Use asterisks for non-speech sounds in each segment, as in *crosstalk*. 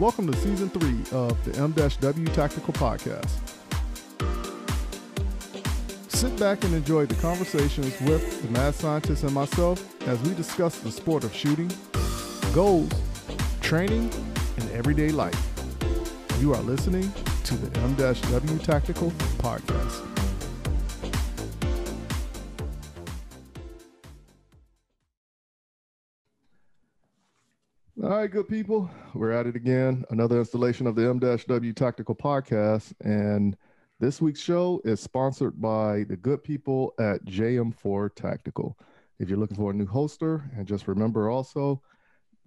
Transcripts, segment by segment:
Welcome to season three of the M-W Tactical Podcast. Sit back and enjoy the conversations with the mad scientist and myself as we discuss the sport of shooting, goals, training, and everyday life. You are listening to the M-W Tactical Podcast. All right, good people. We're at it again. Another installation of the M-W Tactical Podcast. And this week's show is sponsored by the good people at JM4 Tactical. If you're looking for a new holster, and just remember also,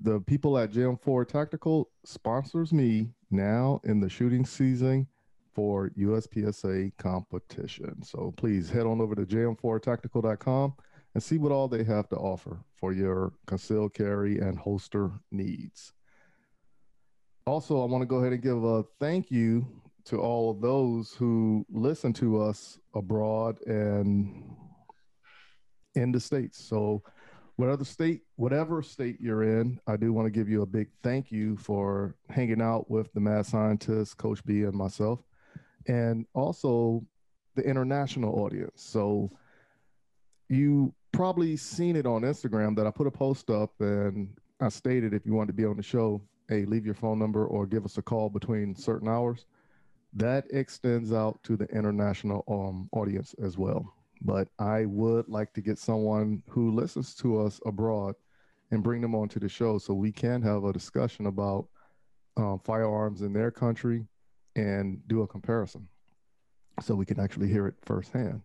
the people at JM4 Tactical sponsors me now in the shooting season for USPSA competition. So please head on over to jm4tactical.com and see what all they have to offer for your concealed carry and holster needs. Also, I want to go ahead and give a thank you to all of those who listen to us abroad and in the states. So, whatever state, whatever state you're in, I do want to give you a big thank you for hanging out with the mad scientist, Coach B, and myself, and also the international audience. So, you probably seen it on Instagram that I put a post up and I stated if you want to be on the show, hey, leave your phone number or give us a call between certain hours. That extends out to the international um, audience as well. But I would like to get someone who listens to us abroad and bring them onto the show so we can have a discussion about um, firearms in their country and do a comparison so we can actually hear it firsthand.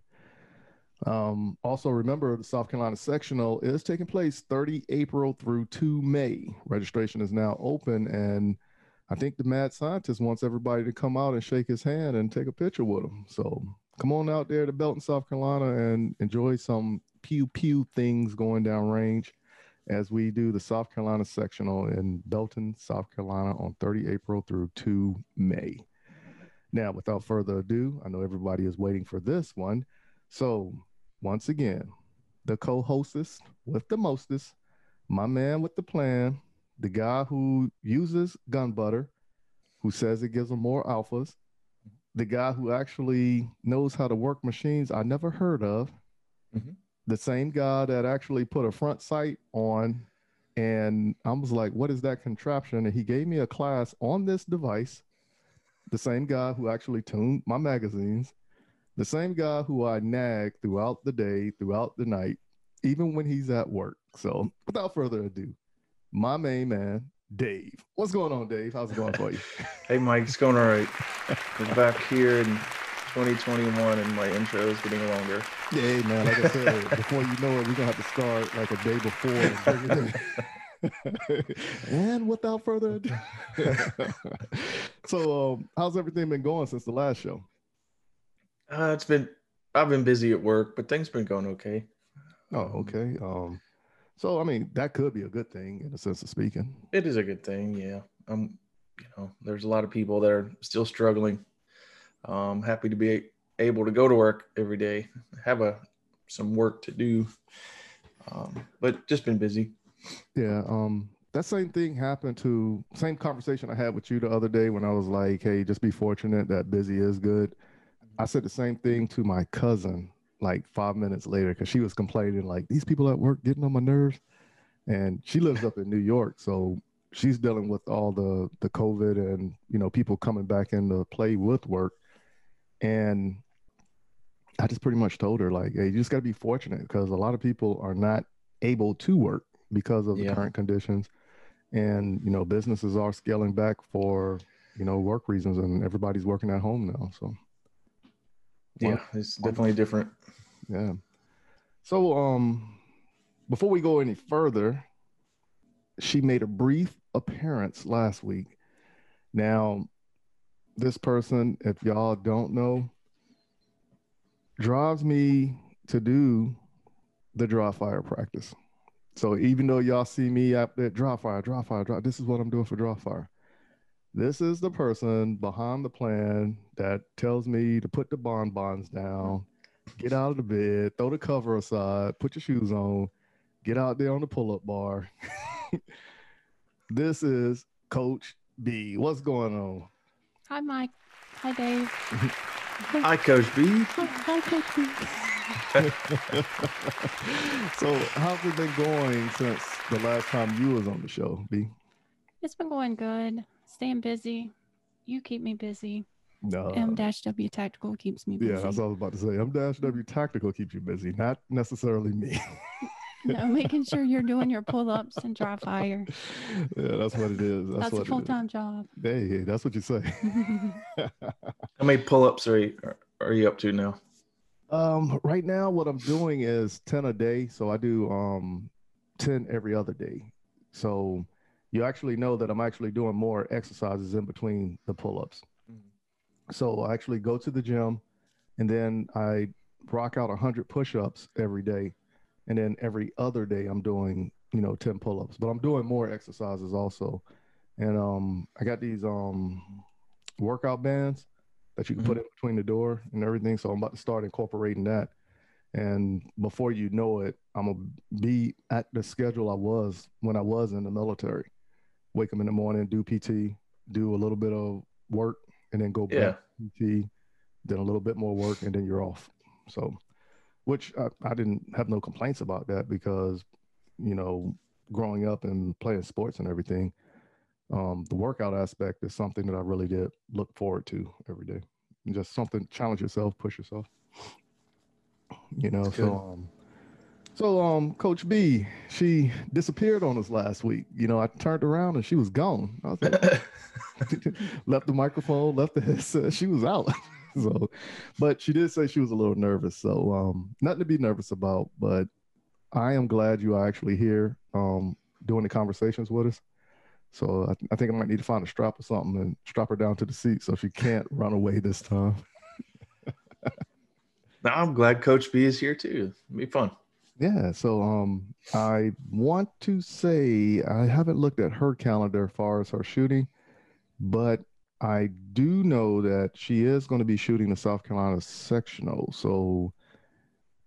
Um, also, remember the South Carolina sectional is taking place 30 April through 2 May. Registration is now open, and I think the mad scientist wants everybody to come out and shake his hand and take a picture with him. So come on out there to Belton, South Carolina, and enjoy some pew pew things going down range as we do the South Carolina sectional in Belton, South Carolina on 30 April through 2 May. Now, without further ado, I know everybody is waiting for this one. So once again, the co-hostess with the mostest, my man with the plan, the guy who uses gun butter, who says it gives him more alphas, the guy who actually knows how to work machines I never heard of, mm-hmm. the same guy that actually put a front sight on. And I was like, what is that contraption? And he gave me a class on this device. The same guy who actually tuned my magazines the same guy who I nag throughout the day, throughout the night, even when he's at work. So without further ado, my main man, Dave. What's going on, Dave? How's it going for you? *laughs* hey, Mike. It's going all right. We're back here in 2021, and my intro is getting longer. Yeah, man. Like I said, before you know it, we're gonna have to start like a day before. *laughs* and without further ado, *laughs* so um, how's everything been going since the last show? Uh, it's been I've been busy at work, but things been going okay. Oh, okay. Um, so I mean that could be a good thing in a sense of speaking. It is a good thing, yeah. Um, you know, there's a lot of people that are still struggling. Um, happy to be able to go to work every day, have a some work to do, um, but just been busy. Yeah. Um, that same thing happened to same conversation I had with you the other day when I was like, "Hey, just be fortunate that busy is good." I said the same thing to my cousin like five minutes later because she was complaining like these people at work getting on my nerves, and she lives up in New York, so she's dealing with all the the COVID and you know people coming back into play with work, and I just pretty much told her like, hey, you just got to be fortunate because a lot of people are not able to work because of the yeah. current conditions, and you know businesses are scaling back for you know work reasons, and everybody's working at home now, so yeah, it's definitely different. Yeah. So um before we go any further, she made a brief appearance last week. Now, this person, if y'all don't know, drives me to do the dry fire practice. So even though y'all see me out there, dry fire, dry fire, dry, this is what I'm doing for dry fire. This is the person behind the plan that tells me to put the bonbons down, get out of the bed, throw the cover aside, put your shoes on, get out there on the pull up bar. *laughs* this is Coach B. What's going on? Hi, Mike. Hi, Dave. *laughs* Hi, Coach B. Hi, Coach B. *laughs* so, how's it been going since the last time you was on the show, B? It's been going good. Staying busy. You keep me busy. No. M dash W Tactical keeps me busy. Yeah, that's what I was about to say. M dash W Tactical keeps you busy, not necessarily me. *laughs* no, making sure you're doing your pull ups and dry *laughs* fire. Yeah, that's what it is. That's, That's, a full time job. It is. Hey, that's what you say. *laughs* How many pull-ups are you are you up to now? um, right now, what I'm doing is ten a day. So I do um ten every other day. So you actually know that I'm actually doing more exercises in between the pull-ups. So I actually go to the gym and then I rock out 100 push-ups every day. And then every other day I'm doing, you know, 10 pull-ups. But I'm doing more exercises also. And um I got these um workout bands that you can put in between the door and everything. So I'm about to start incorporating that. And before you know it, I'm gonna be at the schedule I was when I was in the military. Wake up in the morning, do PT, do a little bit of work, and then go back Yeah. PT, then a little bit more work, and then you're off. So, which I, I didn't have no complaints about that because, you know, growing up and playing sports and everything, um, the workout aspect is something that I really did look forward to every day. And just something challenge yourself, push yourself. You know, so um, so um, Coach B, she disappeared on us last week. You know, I turned around and she was gone. I was like, *laughs* left the microphone, left the headset. She was out. *laughs* so, but she did say she was a little nervous. So, um, nothing to be nervous about. But I am glad you are actually here, um, doing the conversations with us. So I, I think I might need to find a strap or something and strap her down to the seat so she can't run away this time. *laughs* now I'm glad Coach B is here too. It'll be fun. Yeah. So, um, I want to say I haven't looked at her calendar as far as her shooting, but I do know that she is going to be shooting the South Carolina sectional. So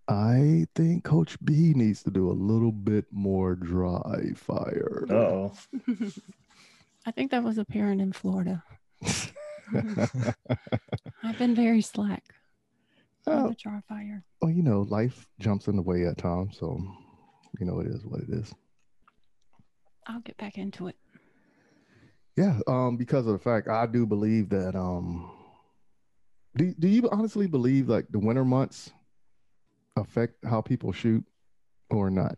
I think Coach B needs to do a little bit more dry fire. Oh, *laughs* I think that was apparent in Florida. *laughs* I've been very slack on Oh, the dry fire. well, you know, life jumps in the way at times. So, you know, it is what it is. I'll get back into it. Yeah, um, because of the fact I do believe that um do do you honestly believe like the winter months affect how people shoot or not?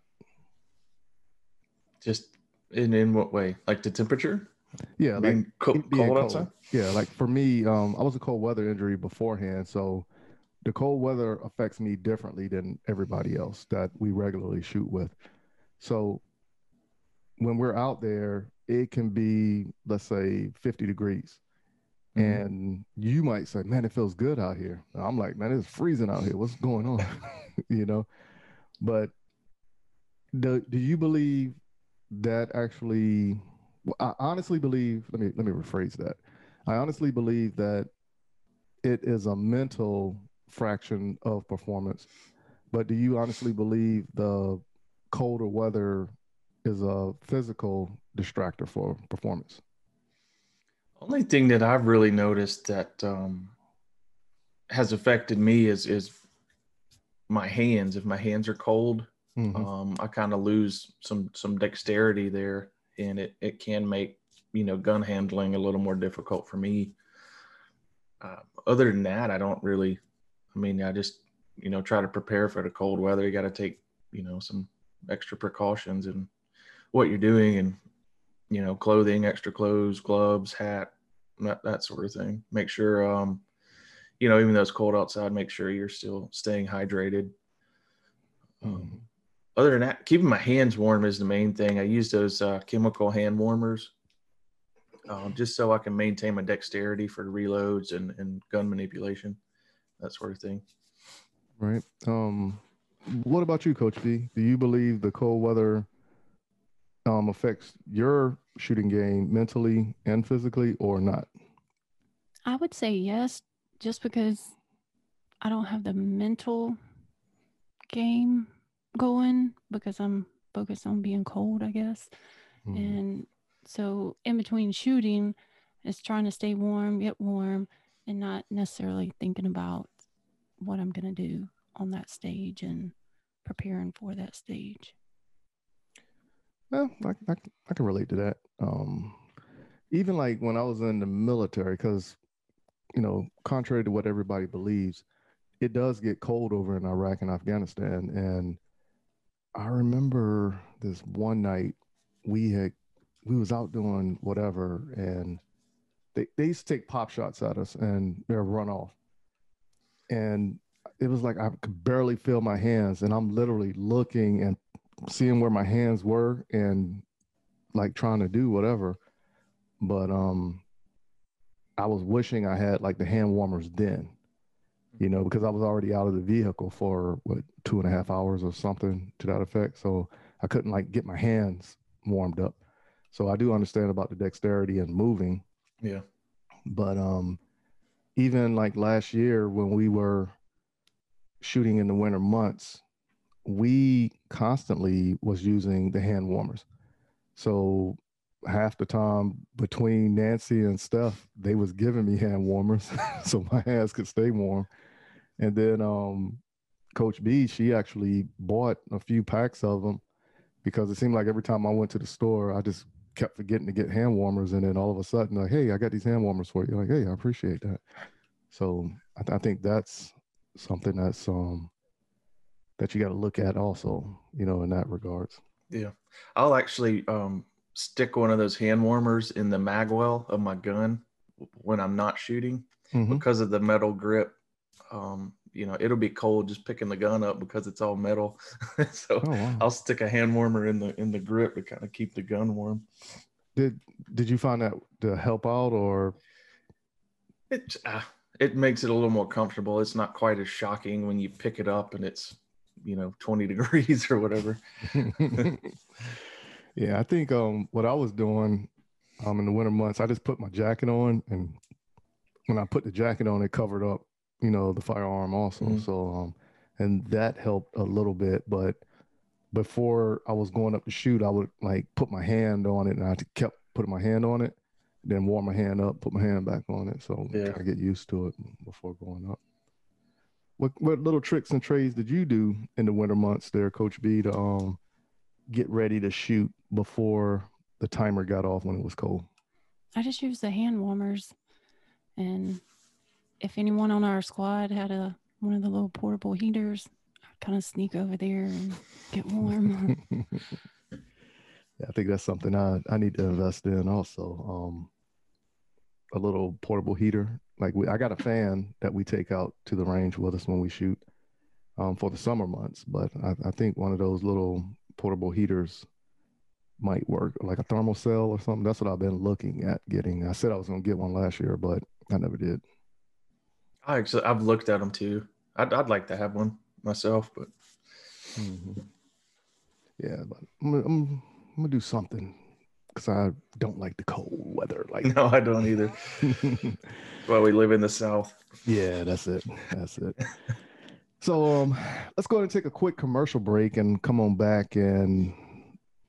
just in in what way? Like the temperature Yeah, like co- it being cold outside. Yeah, like for me, um, I was a cold weather injury beforehand, so the cold weather affects me differently than everybody else that we regularly shoot with. So when we're out there, it can be let's say 50 degrees. Mhm. And you might say, "Man, it feels good out here." And I'm like, "Man, it's freezing out here. What's going on?" *laughs* you know. But do do you believe that actually? I honestly believe. Let me let me rephrase that. I honestly believe that it is a mental fraction of performance. But do you honestly believe the colder weather is a physical distractor for performance? Only thing that I've really noticed that um, has affected me is is my hands. If my hands are cold, Mhm. um, I kind of lose some some dexterity there, and it it can make you know gun handling a little more difficult for me. Uh, other than that, I don't really. I mean, I just you know try to prepare for the cold weather. You got to take you know some extra precautions and what you're doing, and you know clothing, extra clothes, gloves, hat, that that sort of thing. Make sure um, you know even though it's cold outside, make sure you're still staying hydrated. Um, other than that, keeping my hands warm is the main thing. I use those uh, chemical hand warmers um, just so I can maintain my dexterity for reloads and, and gun manipulation, that sort of thing. Right. Um, what about you, Coach B? Do you believe the cold weather um, affects your shooting game mentally and physically, or not? I would say yes, just because I don't have the mental game going because I'm focused on being cold, I guess. Mhm. And So in between shooting, it's trying to stay warm, get warm, and not necessarily thinking about what I'm going to do on that stage and preparing for that stage. Well, I, I, I can relate to that. Um, even like when I was in the military, because, you know, contrary to what everybody believes, it does get cold over in Iraq and Afghanistan. And I remember this one night we had, we was out doing whatever and they, they used to take pop shots at us and they're run off. And it was like I could barely feel my hands, and I'm literally looking and seeing where my hands were and like trying to do whatever. But um I was wishing I had like the hand warmers then, you know, because I was already out of the vehicle for what two and a half hours or something to that effect. So I couldn't like get my hands warmed up. So I do understand about the dexterity and moving. Yeah. But um even like last year when we were shooting in the winter months, we constantly was using the hand warmers. So half the time between Nancy and Steph, they was giving me hand warmers *laughs* so my hands could stay warm. And then um, Coach B, she actually bought a few packs of them because it seemed like every time I went to the store, I just kept forgetting to get hand warmers. And then all of a sudden, like, hey, I got these hand warmers for you. Like, hey, I appreciate that. So I, th- I think that's something that's um that you got to look at also, you know, in that regards. Yeah, I'll actually um stick one of those hand warmers in the magwell of my gun when I'm not shooting mm-hmm. because of the metal grip. Um, you know, it'll be cold just picking the gun up because it's all metal. *laughs* so oh, wow. I'll stick a hand warmer in the in the grip to kind of keep the gun warm. Did did you find that to help out or? It uh, it makes it a little more comfortable. It's not quite as shocking when you pick it up and it's you know 20 *laughs* degrees or whatever. *laughs* yeah, I think um what I was doing um in the winter months, I just put my jacket on and when I put the jacket on, it covered up, you know, the firearm also. Mm-hmm. So um and that helped a little bit, but before I was going up to shoot, I would like put my hand on it and I kept putting my hand on it then warm my hand up, put my hand back on it. So yeah. I get used to it before going up. What what little tricks and trades did you do in the winter months there, Coach B, to um get ready to shoot before the timer got off when it was cold? I just used the hand warmers, and if anyone on our squad had a one of the little portable heaters, I'd kind of sneak over there and get warm. *laughs* yeah, I think that's something I I need to invest in also. Um, a little portable heater. Like we, I got a fan that we take out to the range with us when we shoot um, for the summer months. But I, I, think one of those little portable heaters might work, like a thermal cell or something. That's what I've been looking at getting. I said I was going to get one last year, but I never did. I actually, I've looked at them too. I'd, I'd like to have one myself, but mm-hmm. yeah, but I'm, I'm, I'm gonna do something because I don't like the cold weather. Like *laughs* no, I don't either. *laughs* well, we live in the South. Yeah, that's it. That's it. so um, let's go ahead and take a quick commercial break and come on back and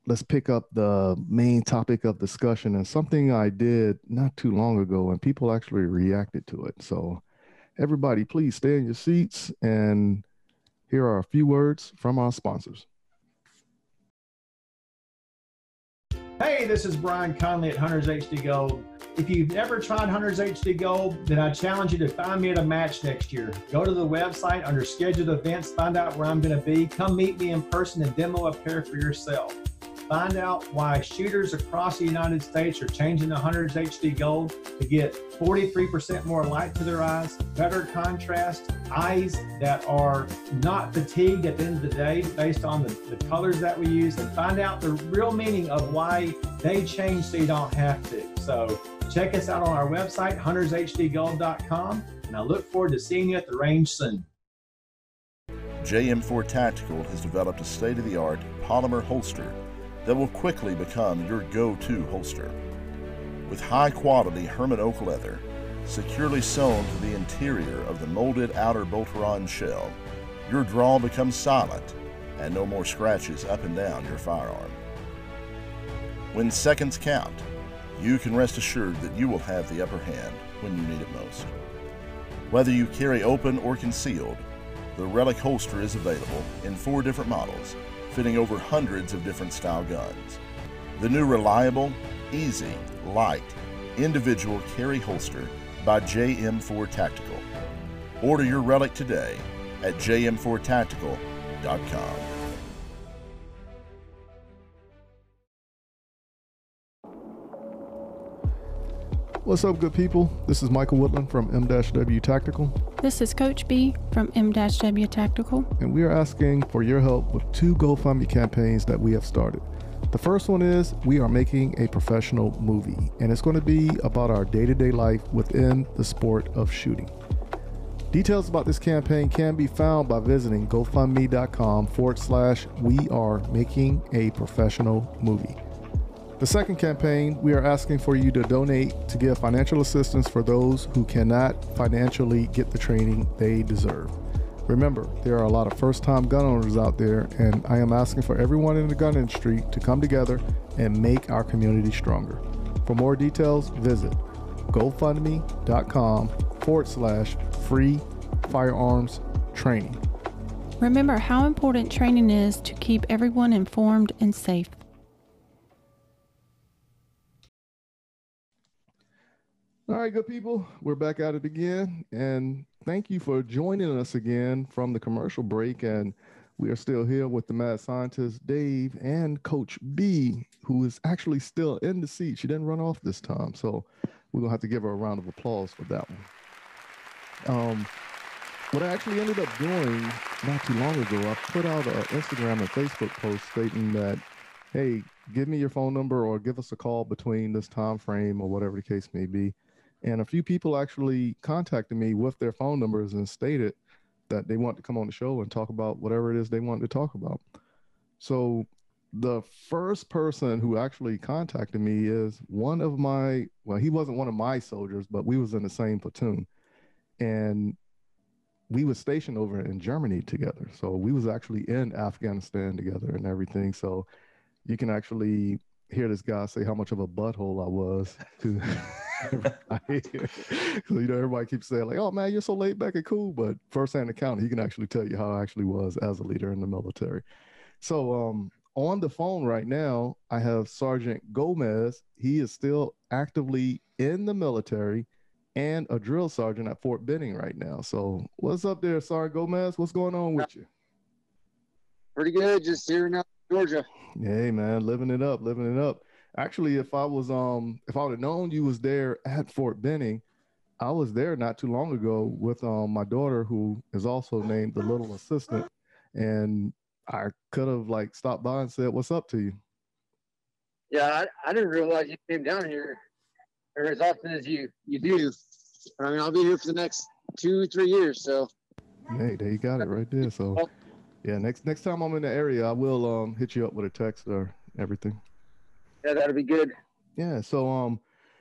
let's pick up the main topic of discussion and something I did not too long ago and people actually reacted to it. So everybody, please stay in your seats and here are a few words from our sponsors. Hey, this is Brian Conley at Hunters HD Gold. If you've never tried Hunters HD Gold, then I challenge you to find me at a match next year. Go to the website under scheduled events, find out where I'm going to be. Come meet me in person and demo a pair for yourself. Find out why shooters across the United States are changing the Hunters HD Gold to get 43% more light to their eyes, better contrast, eyes that are not fatigued at the end of the day based on the, the colors that we use, and find out the real meaning of why they change so you don't have to. So check us out on our website, huntershdgold.com, and I look forward to seeing you at the range soon. JM4 Tactical has developed a state of the art polymer holster that will quickly become your go to holster. With high quality Hermann oak leather, securely sewn to the interior of the molded outer Boltaron shell, your draw becomes silent and no more scratches up and down your firearm. When seconds count, you can rest assured that you will have the upper hand when you need it most. Whether you carry open or concealed, the Relic holster is available in four different models, fitting over hundreds of different style guns. The new reliable, easy, light, individual carry holster by JM4 Tactical. Order your Relic today at jm4tactical.com. What's up, good people? This is Michael Woodland from M-W Tactical, This is Coach B from M-W Tactical. and we are asking for your help with two GoFundMe campaigns that we have started. The first one is we are making a professional movie, and it's going to be about our day-to-day life within the sport of shooting. Details about this campaign can be found by visiting gofundme.com forward slash we are making a professional movie. The second campaign, we are asking for you to donate to give financial assistance for those who cannot financially get the training they deserve. Remember, there are a lot of first time gun owners out there, and I am asking for everyone in the gun industry to come together and make our community stronger. For more details, visit gofundme.com forward slash free firearms training. Remember how important training is to keep everyone informed and safe. All right, good people, we're back at it again, and thank you for joining us again from the commercial break. And we are still here with the mad scientist Dave and Coach B, who is actually still in the seat. She didn't run off this time, so we're gonna have to give her a round of applause for that one. Um, what I actually ended up doing not too long ago, I put out an Instagram and Facebook post stating that, hey, give me your phone number or give us a call between this time frame or whatever the case may be. And a few people actually contacted me with their phone numbers and stated that they want to come on the show and talk about whatever it is they want to talk about. So the first person who actually contacted me is one of my well, he wasn't one of my soldiers, but we was in the same platoon. And we was stationed over in Germany together. So we was actually in Afghanistan together and everything. So you can actually hear this guy say how much of a butthole I was *laughs* *laughs* so you know everybody keeps saying like oh man you're so laid back and cool but first-hand account he can actually tell you how I actually was as a leader in the military. So um on the phone right now I have Sergeant Gomez. He is still actively in the military and a drill sergeant at Fort Benning right now. So what's up there Sergeant Gomez? What's going on with you? Pretty good, just here in Georgia. Hey man, living it up, living it up. Actually, if I was um if I would have known you was there at Fort Benning, I was there not too long ago with um my daughter who is also named the little assistant, and I could have like stopped by and said what's up to you. Yeah, I, I didn't realize you came down here or as often as you you do. I mean, I'll be here for the next two, three years. So Hey, there you got it right there. So yeah, next next time I'm in the area, I will um hit you up with a text or everything. Yeah, that'll be good. Yeah. So um,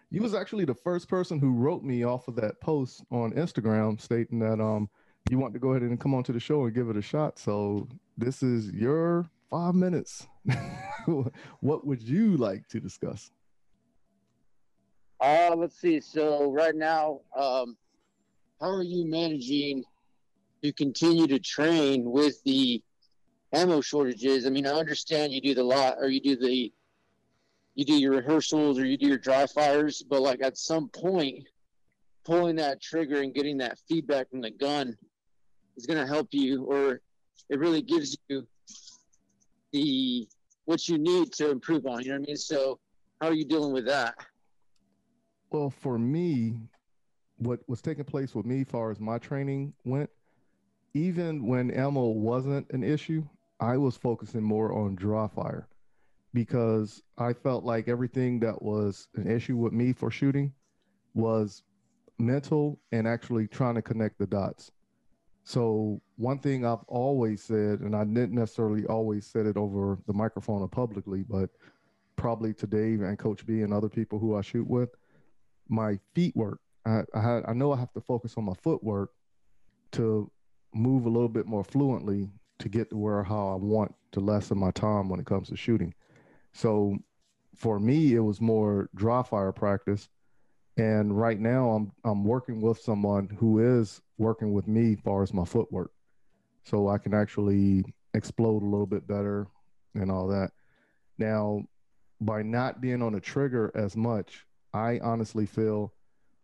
you was actually the first person who wrote me off of that post on Instagram stating that um you want to go ahead and come on to the show and give it a shot. So this is your five minutes. *laughs* what would you like to discuss? Uh, let's see. So right now, um, how are you managing to continue to train with the ammo shortages? I mean, I understand you do the lot or you do the you do your rehearsals or you do your dry fires, but like at some point, pulling that trigger and getting that feedback from the gun is going to help you, or it really gives you the what you need to improve on. You know what I mean? So, how are you dealing with that? Well, for me, what was taking place with me, as far as my training went, even when ammo wasn't an issue, I was focusing more on dry fire because I felt like everything that was an issue with me for shooting was mental and actually trying to connect the dots. So one thing I've always said, and I didn't necessarily always said it over the microphone or publicly, but probably to Dave and Coach B and other people who I shoot with, my feet work. I, I I know I have to focus on my footwork to move a little bit more fluently to get to where how I want to lessen my time when it comes to shooting. So for me, it was more dry fire practice. And right now, I'm I'm working with someone who is working with me as far as my footwork, so I can actually explode a little bit better and all that. Now, by not being on the trigger as much, I honestly feel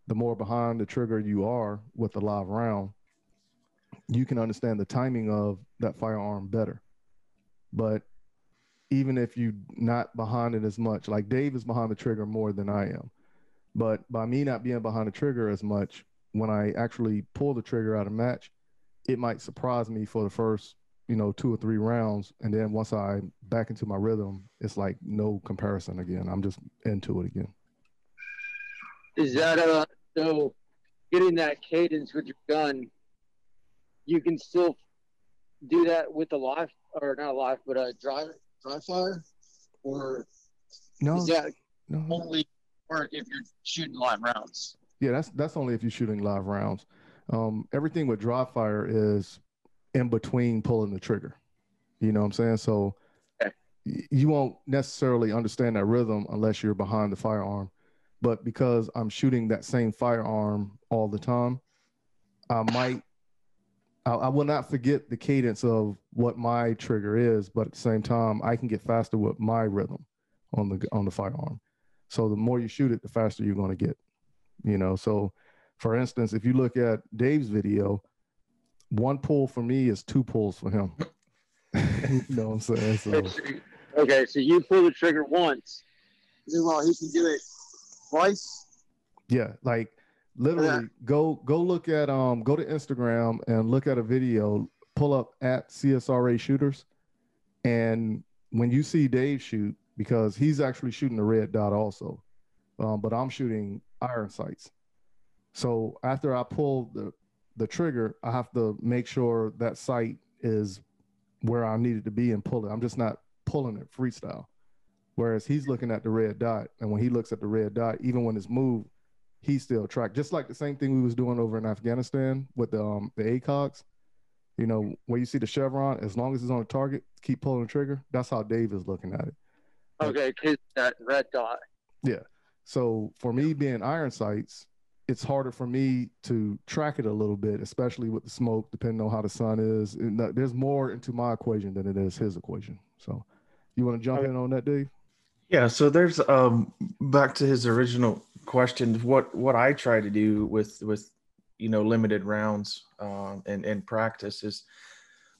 the more behind the trigger you are with the live round, you can understand the timing of that firearm better. But even if you not behind it as much, like Dave is behind the trigger more than I am. But by me not being behind the trigger as much, when I actually pull the trigger out of match, it might surprise me for the first, you know, two or three rounds. And then once I back into my rhythm, it's like no comparison again. I'm just into it again. Is that uh so getting that cadence with your gun, you can still do that with a live or not a live, but a dry dry fire? Or No, that no. only work if you're shooting live rounds? Yeah, that's that's only if you're shooting live rounds. Um, everything with dry fire is in between pulling the trigger. You know what I'm saying? So Okay. y- you won't necessarily understand that rhythm unless you're behind the firearm. But because I'm shooting that same firearm all the time, I might I, I will not forget the cadence of what my trigger is, but at the same time, I can get faster with my rhythm on the on the firearm. So the more you shoot it, the faster you're going to get you know so for instance if you look at dave's video one pull for me is two pulls for him *laughs* you know what i'm saying so Okay, so you pull the trigger once. Meanwhile, he can do it twice. yeah like literally go go look at um go to instagram and look at a video pull up at csra shooters. And when you see dave shoot because he's actually shooting the red dot also um, but i'm shooting iron sights. So after i pull the the trigger i have to make sure that sight is where i need it to be and pull it. I'm just not pulling it freestyle. Whereas he's looking at the red dot and when he looks at the red dot even when it's moved he's still tracked just like the same thing we was doing over in afghanistan with the um the acogs you know where you see the chevron as long as it's on the target keep pulling the trigger that's how dave is looking at it Okay, because that red dot. Yeah. So for me being iron sights, it's harder for me to track it a little bit, especially with the smoke, depending on how the sun is. And there's more into my equation than it is his equation. So you want to jump in on that, Dave? Yeah, so there's um back to his original question. What what I try to do with with you know limited rounds um, and and practice is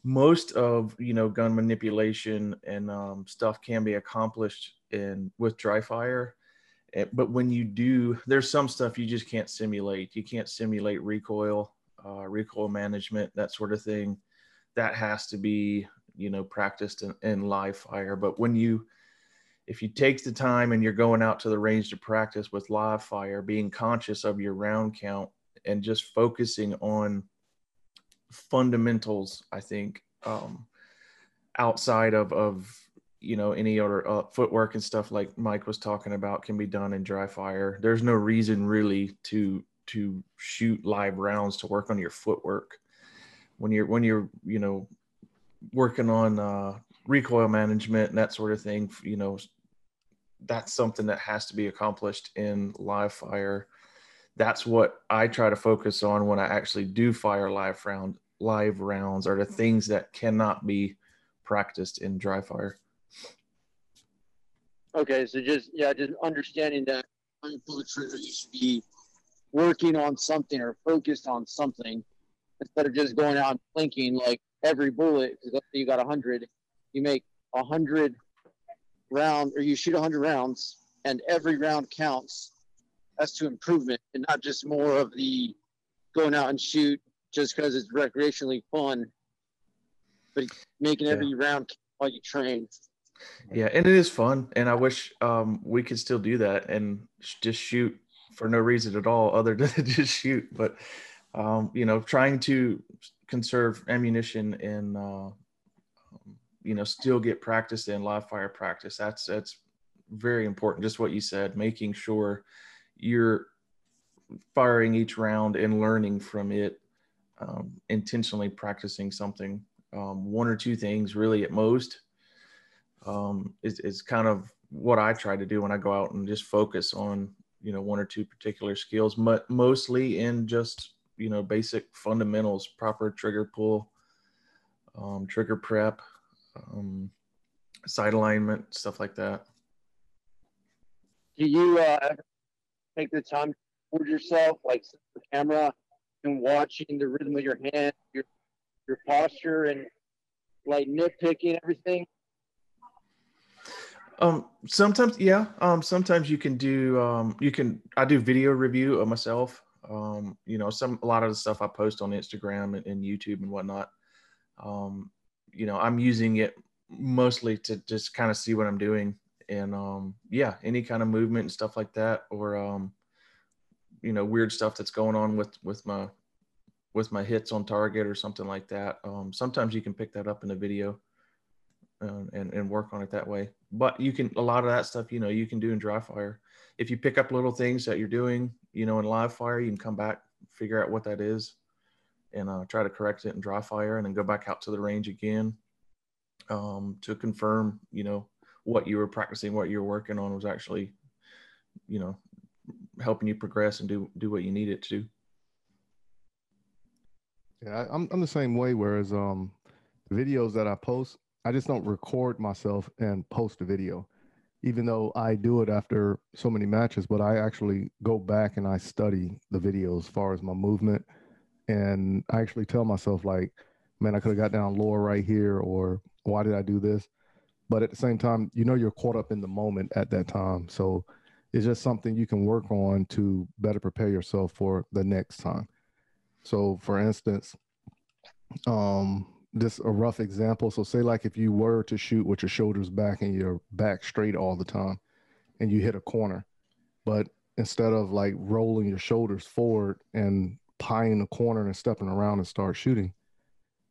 most of you know gun manipulation and um, stuff can be accomplished in with dry fire. But when you do, there's some stuff you just can't simulate. You can't simulate recoil, uh, recoil management, that sort of thing. That has to be you know practiced in, in live fire. But when you if you take the time and you're going out to the range to practice with live fire, being conscious of your round count and just focusing on fundamentals, I think, um, outside of, of, you know, any other uh, footwork and stuff like Mike was talking about can be done in dry fire. There's no reason really to, to shoot live rounds to work on your footwork when you're, when you're, you know, working on, uh, recoil management and that sort of thing, you know, that's something that has to be accomplished in live fire. That's what I try to focus on when I actually do fire live round live rounds are the things that cannot be practiced in dry fire. Okay, so just yeah, just understanding that you should be working on something or focused on something instead of just going out and blinking like every bullet. Because let's say you got a hundred, you make a hundred round or you shoot a hundred rounds, and every round counts. That's to improvement and not just more of the going out and shoot just because it's recreationally fun, but making Yeah. every round while you train. Yeah, and it is fun, and I wish um, we could still do that and sh- just shoot for no reason at all, other *laughs* than to just shoot. But um, you know, trying to conserve ammunition and uh, you know still get practice in live fire practice. That's that's very important. Just what you said, making sure you're firing each round and learning from it, um, intentionally practicing something, um, one or two things really at most um, is, is kind of what I try to do when I go out and just focus on you know one or two particular skills, but mostly in just you know basic fundamentals, proper trigger pull, um, trigger prep, um, sight alignment, stuff like that. Do you uh, ever take the time to record yourself, like the camera, and watching the rhythm of your hand, your your posture, and like nitpicking everything? Um, sometimes, yeah. Um, sometimes you can do. Um, you can. I do video review of myself. Um, you know, some a lot of the stuff I post on Instagram and, and YouTube and whatnot. Um, you know, I'm using it mostly to just kind of see what I'm doing and um, yeah, any kind of movement and stuff like that, or um, you know, weird stuff that's going on with with my with my hits on target or something like that. Um, sometimes you can pick that up in a video uh, and and work on it that way. But you can a lot of that stuff, you know, you can do in dry fire. If you pick up little things that you're doing, you know, in live fire, you can come back, figure out what that is, and uh, try to correct it in dry fire, and then go back out to the range again um, to confirm, you know, what you were practicing, what you were working on was actually, you know, helping you progress and do do what you needed to. Yeah, I'm I'm the same way. Whereas um, videos that I post, I just don't record myself and post a video, even though I do it after so many matches. But I actually go back and I study the videos as far as my movement, and I actually tell myself like, man, I could have got down lower right here, or why did I do this? But at the same time, you know you're caught up in the moment at that time, so it's just something you can work on to better prepare yourself for the next time. So, for instance, um, just a rough example. So, say like if you were to shoot with your shoulders back and your back straight all the time, and you hit a corner, but instead of like rolling your shoulders forward and pieing the corner and stepping around and start shooting,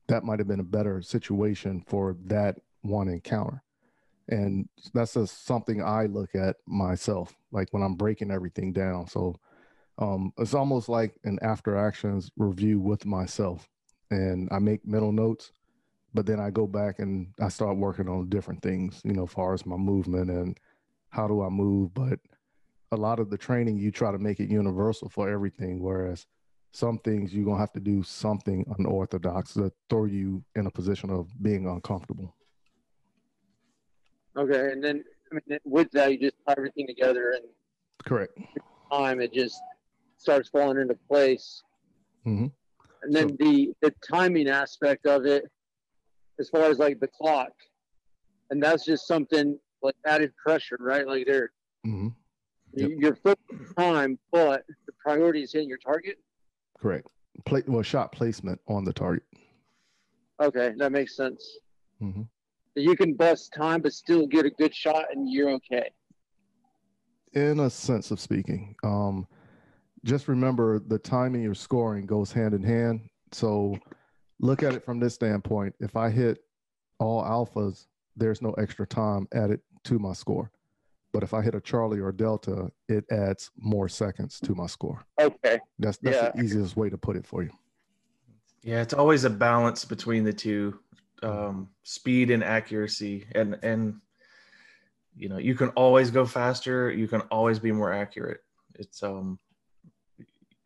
that might have been a better situation for that one encounter. And that's just something I look at myself, like when I'm breaking everything down. So um, it's almost like an after actions review with myself. And I make mental notes, but then I go back and I start working on different things, you know, far as my movement and how do I move. But a lot of the training, you try to make it universal for everything. Whereas some things you're going to have to do something unorthodox to throw you in a position of being uncomfortable. Okay, and then I mean, with that, you just tie everything together, and correct time it just starts falling into place. Mm-hmm. And then so, the the timing aspect of it, as far as like the clock, and that's just something like added pressure, right? Like there, mm-hmm. yep. you're focused time, but the priority is hitting your target. Correct. Play well, shot placement on the target. Okay, that makes sense. Mm-hmm you can bust time but still get a good shot and you're okay. In a sense of speaking, um, just remember the timing you're scoring goes hand in hand. So look at it from this standpoint. If I hit all alphas, there's no extra time added to my score. But if I hit a Charlie or a Delta, it adds more seconds to my score. Okay. That's that's yeah. the easiest way to put it for you. Yeah, it's always a balance between the two um, speed and accuracy and and you know you can always go faster you can always be more accurate it's um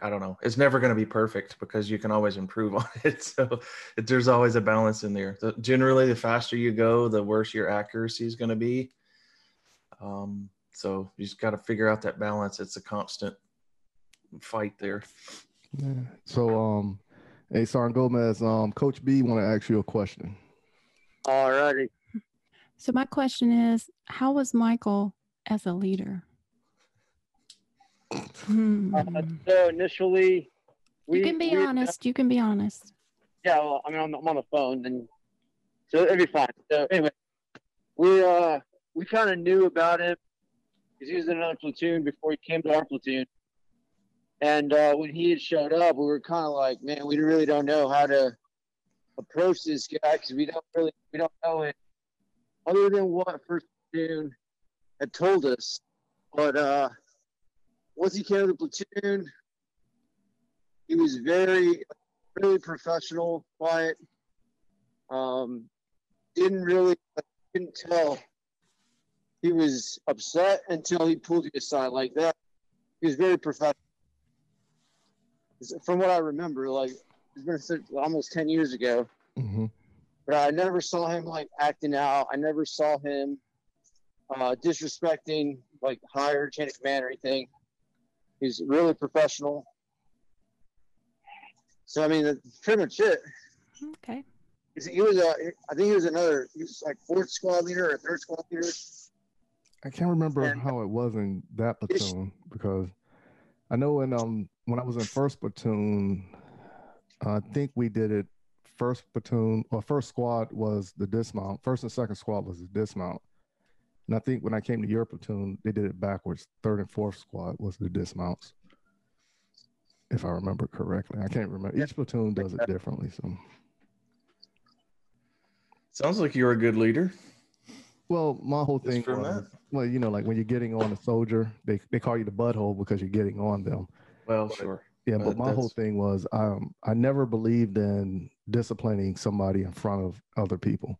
i don't know it's never going to be perfect because you can always improve *laughs* on it so it, there's always a balance in there the, generally the faster you go the worse your accuracy is going to be um so you just got to figure out that balance it's a constant fight there yeah. so um hey Sergeant Gomez, um, Coach B want to ask you a question. All righty. So my question is, how was Michael as a leader? Hmm. Uh, so initially, we, you can be we, honest. you can be honest. Yeah, well, I mean, I'm, I'm on the phone, and so it'd be fine. So anyway, we uh we kind of knew about him because he was in another platoon before he came to our platoon. And uh, when he had showed up, we were kind of like, man, we really don't know how to approach this guy because we don't really we don't know it other than what First Platoon had told us. But uh, once he came to the platoon, he was very, really professional, quiet. Um, didn't really didn't tell he was upset until he pulled you aside like that. He was very professional. From what I remember, like it's been almost ten years ago, hmm but I never saw him like acting out. I never saw him uh, disrespecting like higher chain of command or anything. He's really professional. So I mean, that's pretty much it. Okay. He was a, I think he was another. He was like fourth squad leader or third squad leader. I can't remember And- how it was in that platoon because I know in um when I was in first platoon, I think we did it first platoon or first squad was the dismount. First and second squad was the dismount. And I think when I came to your platoon, they did it backwards. Third and fourth squad was the dismounts. If I remember correctly. I can't remember. Each platoon does it differently. So Sounds like you're a good leader. Well, my whole thing was well, you know, like when you're getting on a soldier, they, they call you the butthole because you're getting on them. Well, sure. Yeah, Uh, but my whole thing was um, I never believed in disciplining somebody in front of other people.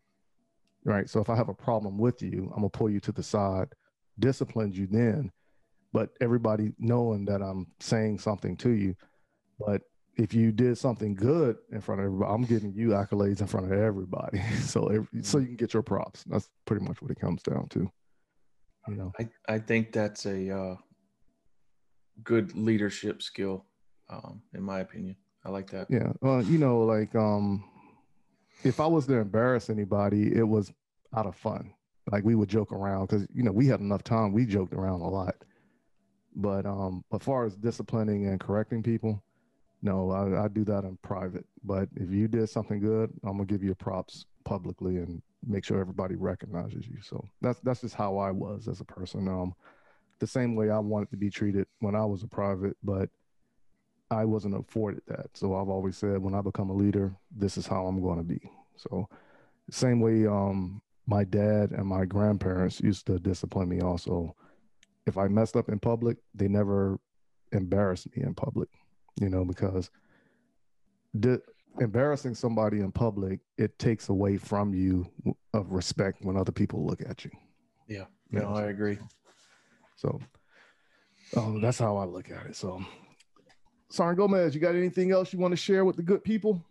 Right. So if I have a problem with you, I'm gonna pull you to the side, discipline you then, but everybody knowing that I'm saying something to you. But if you did something good in front of everybody, I'm giving you accolades in front of everybody. *laughs* so every, so you can get your props. That's pretty much what it comes down to. You know. I, I think that's a uh, good leadership skill, um, in my opinion. I like that. Yeah. Well, you know, like um if I was to embarrass anybody, it was out of fun. Like we would joke around because you know we had enough time. We joked around a lot. But um, as far as disciplining and correcting people, no, I, I do that in private. But if you did something good, I'm gonna give you props publicly and make sure everybody recognizes you. So that's that's just how I was as a person. Um, the same way I wanted to be treated when I was a private, but I wasn't afforded that. So I've always said when I become a leader, this is how I'm going to be. So same way um my dad and my grandparents used to discipline me also. If I messed up in public, they never embarrassed me in public, you know, because di- embarrassing somebody in public, it takes away from you of respect when other people look at you. Yeah. You No, know, I agree. so um, that's how I look at it. So, Sergeant Gomez, you got anything else you want to share with the good people?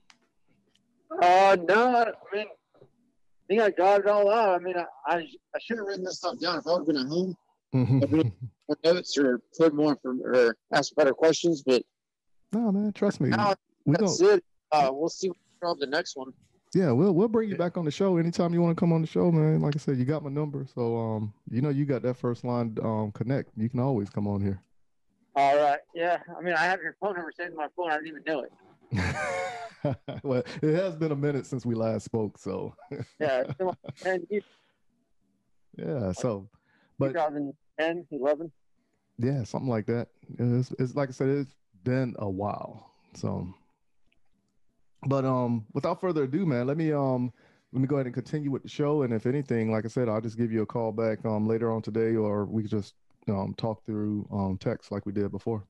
Uh, no, I mean, I think I got it all out. I mean, I, I, I should have written this stuff down if I would have been at home. Mhm. More notes or put more from or ask better questions, but no, man, trust me. now We that's don't, it. Uh, we'll see from the next one. yeah, we'll we'll bring you back on the show anytime you want to come on the show, man. Like I said, you got my number, so um, you know you got that first line um connect. You can always come on here. All right. Yeah. I mean, I have your phone number saved in my phone. I didn't even know it. *laughs* well, it has been a minute since we last spoke, so Yeah. It's been like *laughs* 10 years, yeah. So, but 2010, 11. yeah, something like that. It's, it's like I said, it's been a while. So, but um, without further ado, man, let me um, let me go ahead and continue with the show. And if anything, like I said, I'll just give you a call back um later on today, or we could just um talk through um text like we did before.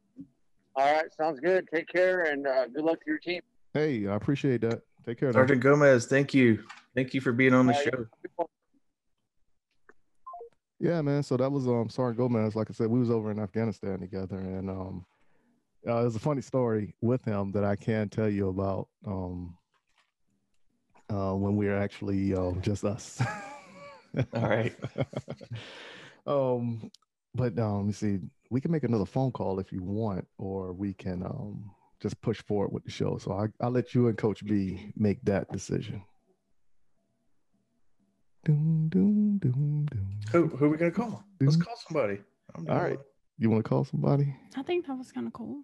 All right. Sounds good. Take care and uh, good luck to your team. Hey, I appreciate that. Take care. now. Sergeant Gomez, thank you. Thank you for being on the Uh, show. Yeah, man. So that was um Sergeant Gomez. Like I said, we was over in Afghanistan together, and um, uh, it was a funny story with him that I can tell you about. Um, uh, when we are actually um just us. *laughs* All right. um, but um, let me see. We can make another phone call if you want, or we can um just push forward with the show. So I I'll let you and Coach B make that decision. Doom, doom, doom, doom. Who, who are we going to call? Let's call somebody. I'm All down right. with it. You want to call somebody? I think that was kind of cool.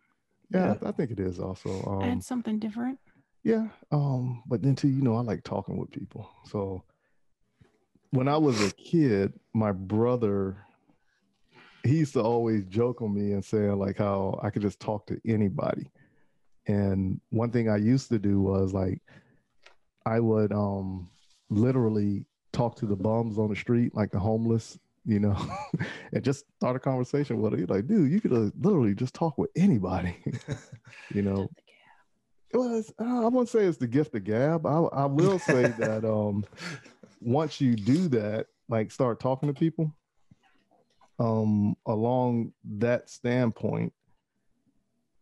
Yeah, I think it is also. Um, Add something different. yeah. Um, but then too, you know, I like talking with people. So when I was a kid, my brother he used to always joke on me and saying like how I could just talk to anybody. And one thing I used to do was like I would um literally talk to the bums on the street, like the homeless, you know, *laughs* and just start a conversation with it. Like, dude, you could uh, literally just talk with anybody, *laughs* you know. It was I won't say it's the gift of gab. I I will say *laughs* that um once you do that, like start talking to people, um, along that standpoint,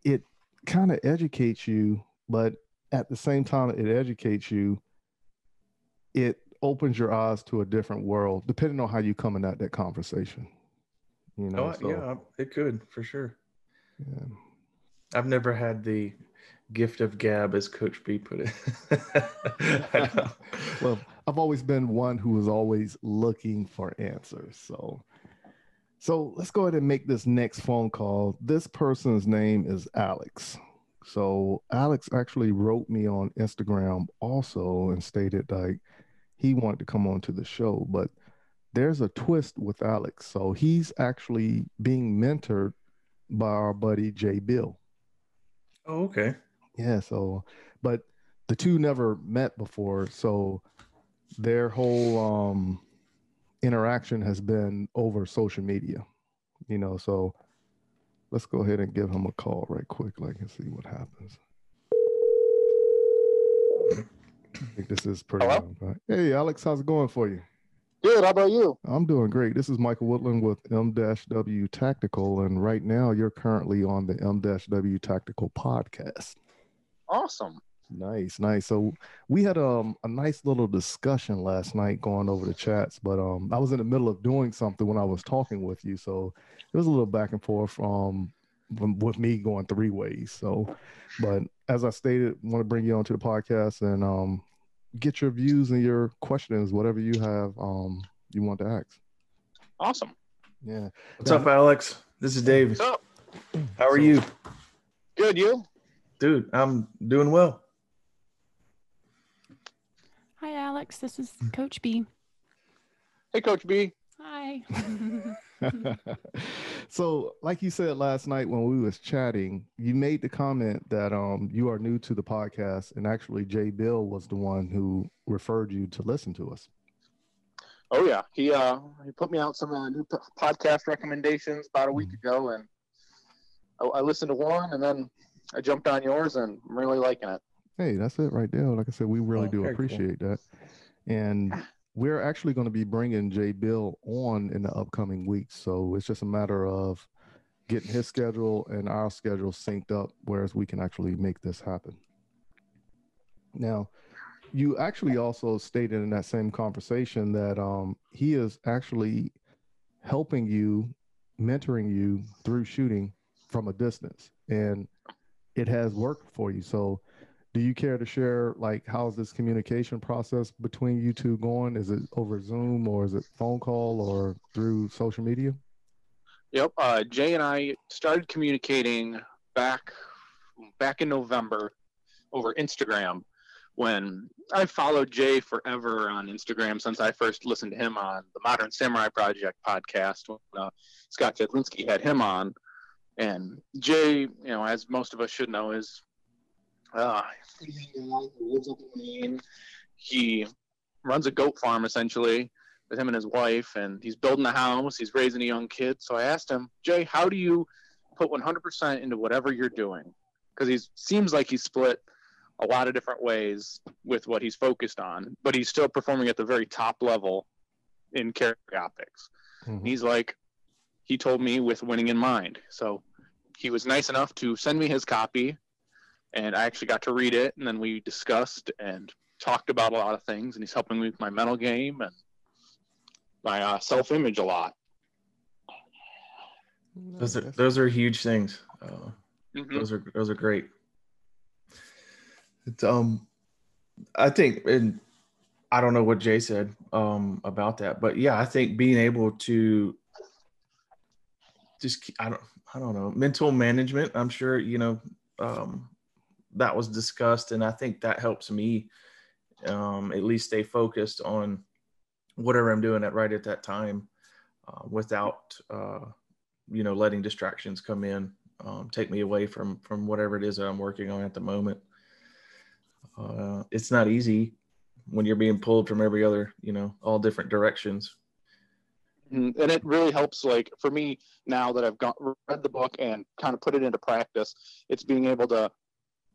it kind of educates you, but at the same time it educates you, it opens your eyes to a different world, depending on how you coming at that conversation. You know, Oh, so, yeah, it could for sure. yeah. I've never had the gift of gab, as Coach B put it. *laughs* *laughs* Well, I've always been one who was always looking for answers. So, so let's go ahead and make this next phone call. This person's name is Alex. So Alex actually wrote me on Instagram also and stated like he wanted to come on to the show, but there's a twist with Alex. So he's actually being mentored by our buddy Jay Bill. oh, okay. Yeah, so but the two never met before, so their whole um interaction has been over social media. You know, so let's go ahead and give him a call right quick, like and see what happens. I think this is pretty Hello? long, Hey Alex, how's it going for you? Good. How about you? I'm doing great. This is Michael Woodland with M-W Tactical, and right now you're currently on the M-W Tactical podcast. Awesome. Nice, nice. So we had um, a nice little discussion last night going over the chats, but um, I was in the middle of doing something when I was talking with you, so it was a little back and forth um, from, with me going three ways. So, but as I stated, want to bring you onto the podcast and um, get your views and your questions, whatever you have um, you want to ask. Awesome. Yeah. What's up, Alex? This is Dave. What's up? How are you? Good. You? Dude, I'm doing well. Hi, Alex. This is Coach B. Hey, Coach B. Hi. *laughs* *laughs* *laughs* so like you said last night when we was chatting you made the comment that um you are new to the podcast and actually jay bill was the one who referred you to listen to us Oh yeah, he uh he put me out some uh, new p- podcast recommendations about a week Mm-hmm. ago, and I, I listened to one, and then I jumped on yours, and I'm really liking it. hey that's it right there like i said we really Oh, do very cool. appreciate that and we're actually going to be bringing jay bill on in the upcoming weeks. So it's just a matter of getting his schedule and our schedule synced up whereas we can actually make this happen. Now you actually also stated in that same conversation that um, he is actually helping you mentoring you through shooting from a distance and it has worked for you. So do you care to share like how's this communication process between you two going is it over zoom or is it phone call or through social media Yep. Uh, Jay and I started communicating back back in November over Instagram when I followed Jay forever on Instagram since I first listened to him on the Modern Samurai Project podcast when uh, Scott Jedlinski had him on. And Jay, you know, as most of us should know, is uh, he lives up in Maine. He runs a goat farm essentially with him and his wife, and he's building a house. He's raising a young kid. So I asked him, Jay, how do you put 100% into whatever you're doing? Because he seems like he's split a lot of different ways with what he's focused on, but he's still performing at the very top level in carry optics. Mhm. He's like, he told me with winning in mind. So he was nice enough to send me his copy, and I actually got to read it, and then we discussed and talked about a lot of things, and he's helping me with my mental game and my uh, self-image a lot. Those are those are huge things. Uh, Mhm. those are those are great. It's um, I think, and I don't know what Jay said um about that, but yeah, I think being able to just I don't I don't know mental management. I'm sure you know um that was discussed, and I think that helps me um at least stay focused on whatever I'm doing at right at that time uh, without uh you know letting distractions come in um, take me away from from whatever it is that i'm working on at the moment uh, it's not easy when you're being pulled from every other you know all different directions Mhm. and it really helps like for me now that i've got read the book and kind of put it into practice it's being able to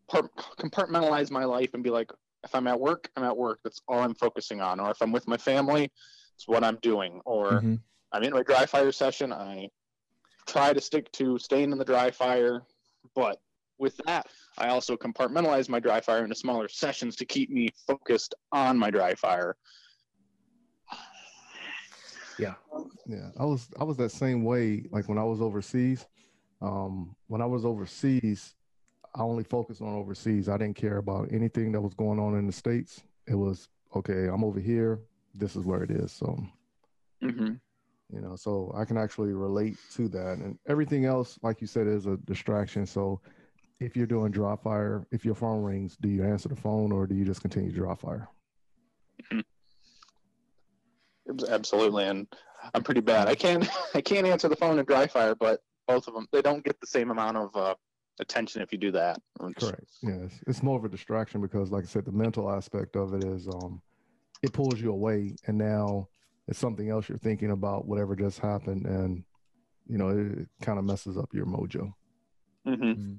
compartmentalize my life and be like if i'm at work i'm at work that's all i'm focusing on or if i'm with my family it's what i'm doing or Mhm. I'm in my dry fire session. I try to stick to staying in the dry fire, but with that, I also compartmentalize my dry fire into smaller sessions to keep me focused on my dry fire. Yeah. Yeah, I was I was that same way. Like when I was overseas, um, when I was overseas, I only focused on overseas. I didn't care about anything that was going on in the states. It was okay. I'm over here. This is where it is. So, Mm-hmm. you know, so I can actually relate to that. And everything else, like you said, is a distraction. So, if you're doing dry fire, if your phone rings, do you answer the phone or do you just continue to dry fire? Absolutely, and I'm pretty bad. I can't *laughs* I can't answer the phone in dry fire, but both of them they don't get the same amount of uh, attention if you do that. Correct. Yes, it's more of a distraction because, like I said, the mental aspect of it is um, it pulls you away, and now it's something else you're thinking about, whatever just happened, and you know it, kind of messes up your mojo. hmm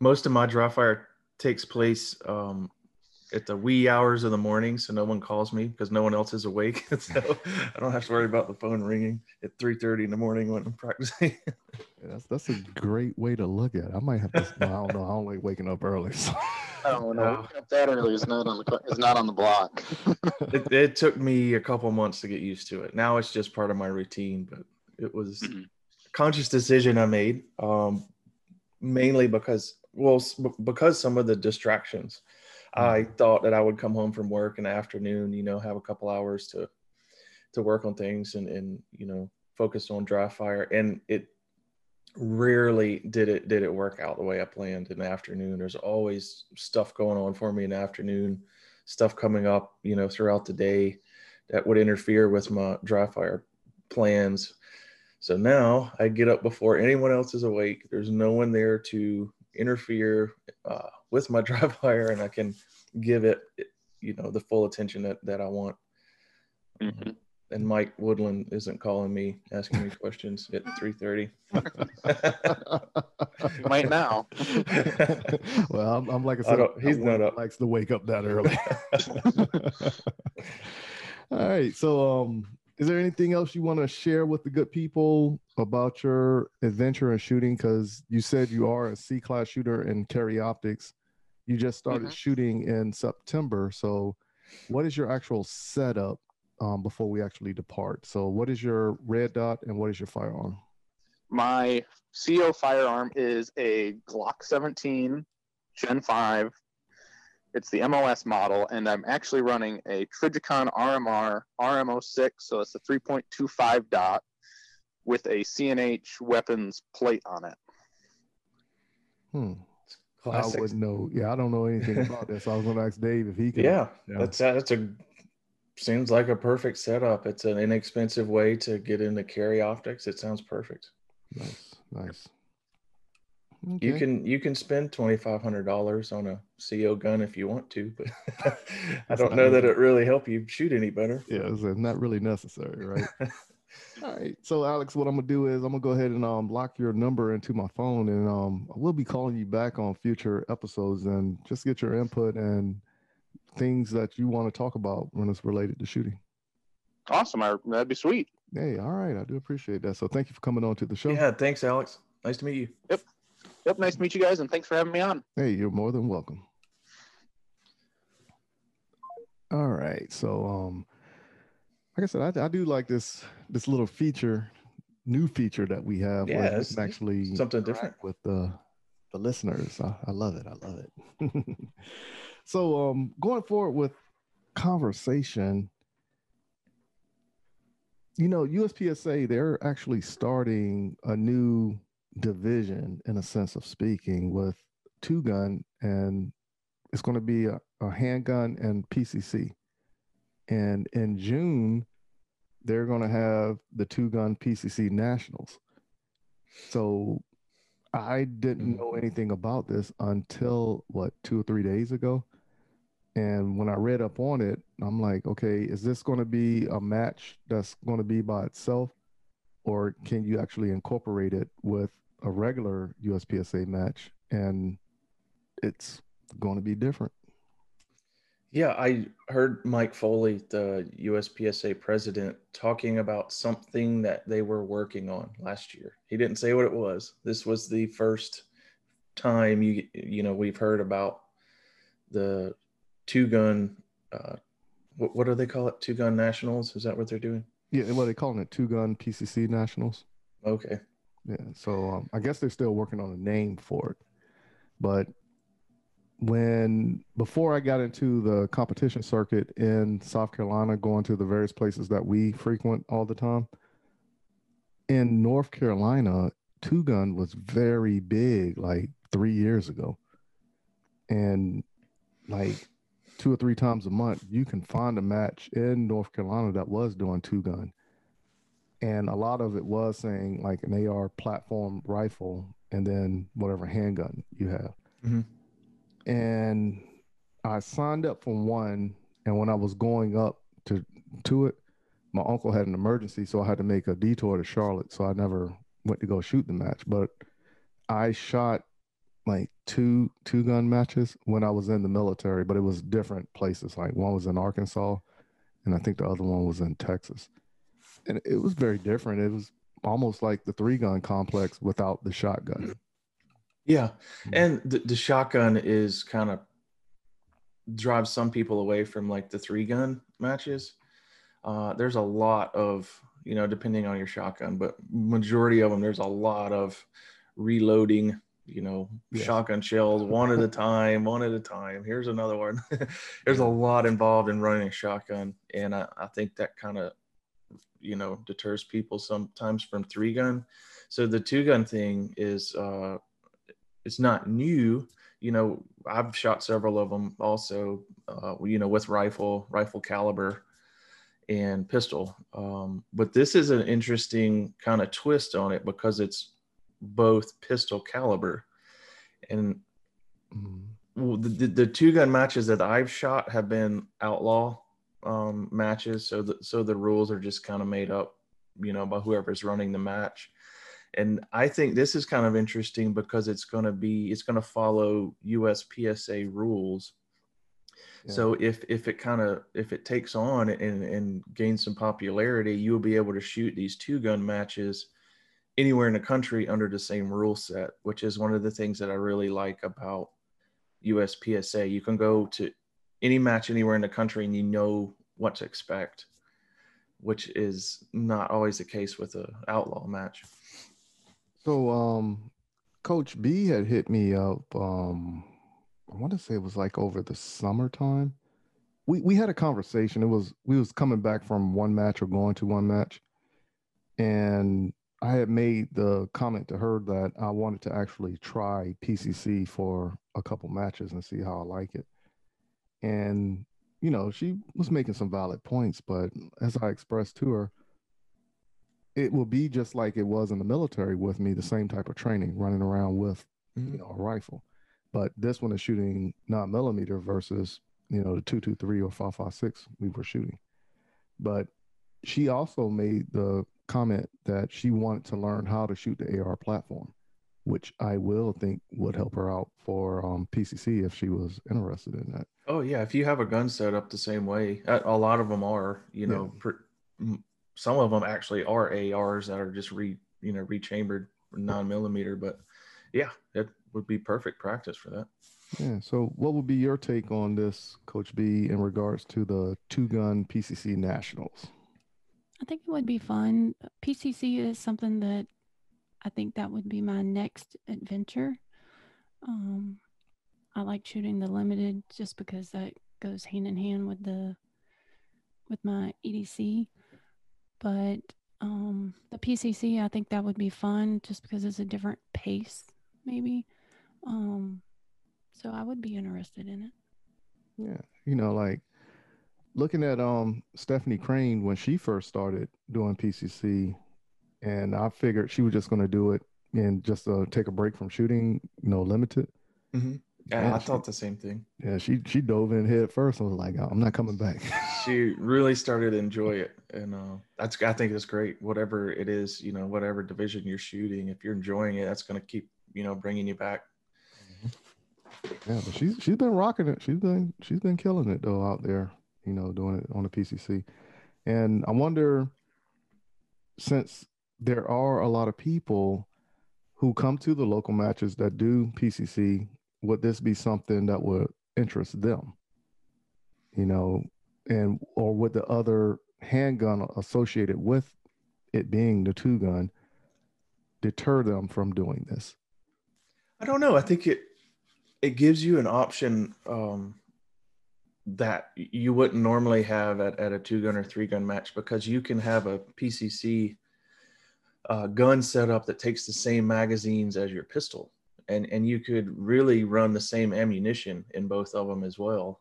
Most of my dry fire takes place um, at the wee hours of the morning, so no one calls me because no one else is awake. *laughs* so I don't have to worry about the phone ringing at 3:30 in the morning when I'm practicing. *laughs* Yeah, that's that's a great way to look at it. I might have to. well, I don't know. I don't like waking up early. So. *laughs* Oh no, waking up that early is not on the is not on the block. it, it took me a couple months to get used to it. Now it's just part of my routine, but it was Mhm. a conscious decision I made, um, mainly because, well, because some of the distractions. I thought that I would come home from work in the afternoon, you know, have a couple hours to to work on things and and you know focus on dry fire, and it rarely did it did it work out the way I planned in the afternoon. There's always stuff going on for me in the afternoon, stuff coming up, you know, throughout the day that would interfere with my dry fire plans. So now I get up before anyone else is awake. There's no one there to interfere uh, with my *laughs* dry fire and I can give it, you know, the full attention that that I want. Mhm. And Mike Woodland isn't calling me, asking me questions at 3:30. You *laughs* might now. *laughs* well, I'm, I'm like I I said, don't- he's not one up. Likes to wake up that early. All right. So, um, is there anything else you want to share with the good people about your adventure in shooting? Because you said you are a C class shooter in carry optics. You just started Mhm. shooting in September. So, what is your actual setup um, before we actually depart? So, what is your red dot and what is your firearm? My CO firearm is a Glock 17 Gen 5. It's the MOS model, and I'm actually running a Trijicon RMR RMO6, so it's a 3.25 dot with a CNH weapons plate on it. Hmm. I Classic. wouldn't know. Yeah, I don't know anything about this. So I was going to ask Dave if he could. Yeah, Yeah. that's that's a seems like a perfect setup. It's an inexpensive way to get into carry optics. It sounds perfect. Nice, nice. You can you can spend twenty five hundred dollars on a CO gun if you want to, but *laughs* I don't know that it really help you shoot any better. Yeah, it's uh, not really necessary, right? *laughs* All right. So Alex, what I'm gonna do is I'm gonna go ahead and um lock your number into my phone and um I will be calling you back on future episodes and just get your input and things that you want to talk about when it's related to shooting. Awesome. I, that'd be sweet. Hey, all right, I do appreciate that. So thank you for coming on to the show. Yeah, thanks, Alex. Nice to meet you. Yep. Yep. Nice to meet you guys, and thanks for having me on. Hey, you're more than welcome. All right. So um like I said, I, I do like this this little feature, new feature that we have Yeah, where it's actually Something different. with the the listeners. I, I love it. I love it. *laughs* so um going forward with conversation, you know, USPSA, they're actually starting a new division in a sense of speaking with two gun and it's going to be a, a handgun and PCC. And in June, they're going to have the two gun PCC nationals. So I didn't Mhm. know anything about this until what, two or three days ago. And when I read up on it, I'm like, okay, is this going to be a match that's going to be by itself? Or can you actually incorporate it with a regular USPSA match? And it's going to be different. Yeah, I heard Mike Foley, the USPSA president, talking about something that they were working on last year. He didn't say what it was. This was the first time you you know we've heard about the two gun. Uh, what, what do they call it? Two gun nationals? Is that what they're doing? Yeah, well, they calling it two gun PCC nationals. Okay. Yeah, so um, I guess they're still working on a name for it, but when before I got into the competition circuit in South Carolina, going to the various places that we frequent all the time, in North Carolina, two gun was very big like three years ago. And like two or three times a month, you can find a match in North Carolina that was doing two gun. And a lot of it was saying like an AR platform rifle and then whatever handgun you have. Mhm. And I signed up for one. And when I was going up to to it, my uncle had an emergency, so I had to make a detour to Charlotte. So I never went to go shoot the match. But I shot like two two gun matches when I was in the military, but it was different places. Like one was in Arkansas, and I think the other one was in Texas. And it was very different. It was almost like the three gun complex without the shotgun. Yeah, Mhm. and the, the shotgun is kind of drives some people away from like the three gun matches. Uh, there's a lot of you know depending on your shotgun, but majority of them there's a lot of reloading. You know, Yes. shotgun shells one at a time, one at a time. Here's another one. *laughs* there's a lot involved in running a shotgun, and I, I think that kind of you know deters people sometimes from three gun. So the two gun thing is uh, it's not new. You know, I've shot several of them also. Uh, you know, with rifle, rifle caliber, and pistol. Um, but this is an interesting kind of twist on it because it's both pistol caliber, and Mhm. well, the, the, the two gun matches that I've shot have been outlaw um, matches. So the, so the rules are just kind of made up, you know, by whoever's running the match. And I think this is kind of interesting because it's going to be, it's going to follow USPSA rules. Yeah. So if, if it kind of, if it takes on and, and gains some popularity, you'll be able to shoot these two gun matches anywhere in the country under the same rule set, which is one of the things that I really like about USPSA. You can go to any match anywhere in the country and you know what to expect, which is not always the case with a outlaw match. So um Coach B had hit me up um I want to say it was like over the summertime. We we had a conversation. It was we was coming back from one match or going to one match. And I had made the comment to her that I wanted to actually try PCC for a couple matches and see how I like it. And you know, she was making some valid points, but as I expressed to her, it will be just like it was in the military with me, the same type of training, running around with you know a rifle. But this one is shooting nine millimeter versus you know the two two three or five five six we were shooting. But she also made the comment that she wanted to learn how to shoot the AR platform, which I will think would help her out for um, PCC if she was interested in that. Oh yeah, if you have a gun set up the same way, a lot of them are. You Yeah. know, per, m- some of them actually are ARs that are just re you know rechambered nine millimeter. But yeah, it would be perfect practice for that. Yeah. So, what would be your take on this, Coach B, in regards to the two gun PCC nationals? I think it would be fun. PCC is something that I think that would be my next adventure. Um, I like shooting the limited just because that goes hand in hand with the with my EDC. But um, the PCC, I think that would be fun just because it's a different pace, maybe. Um, so I would be interested in it. Yeah. You know, like looking at um Stephanie Crane when she first started doing PCC, and I figured she was just going to do it and just uh, take a break from shooting, you know, limited. Yeah, I she- thought the same thing. Yeah, she she dove in head first. and was like, I'm not coming back. *laughs* She really started to enjoy it, and uh, that's I think it's great. Whatever it is, you know, whatever division you're shooting, if you're enjoying it, that's going to keep you know bringing you back. Yeah, but she's she's been rocking it. She's been she's been killing it though out there, you know, doing it on the PCC. And I wonder, since there are a lot of people who come to the local matches that do PCC, would this be something that would interest them? You know, and or would the other handgun associated with it being the two gun deter them from doing this? I don't know. I think it it gives you an option um, that you wouldn't normally have at, at a two gun or three gun match because you can have a PCC uh, gun setup that takes the same magazines as your pistol, and and you could really run the same ammunition in both of them as well.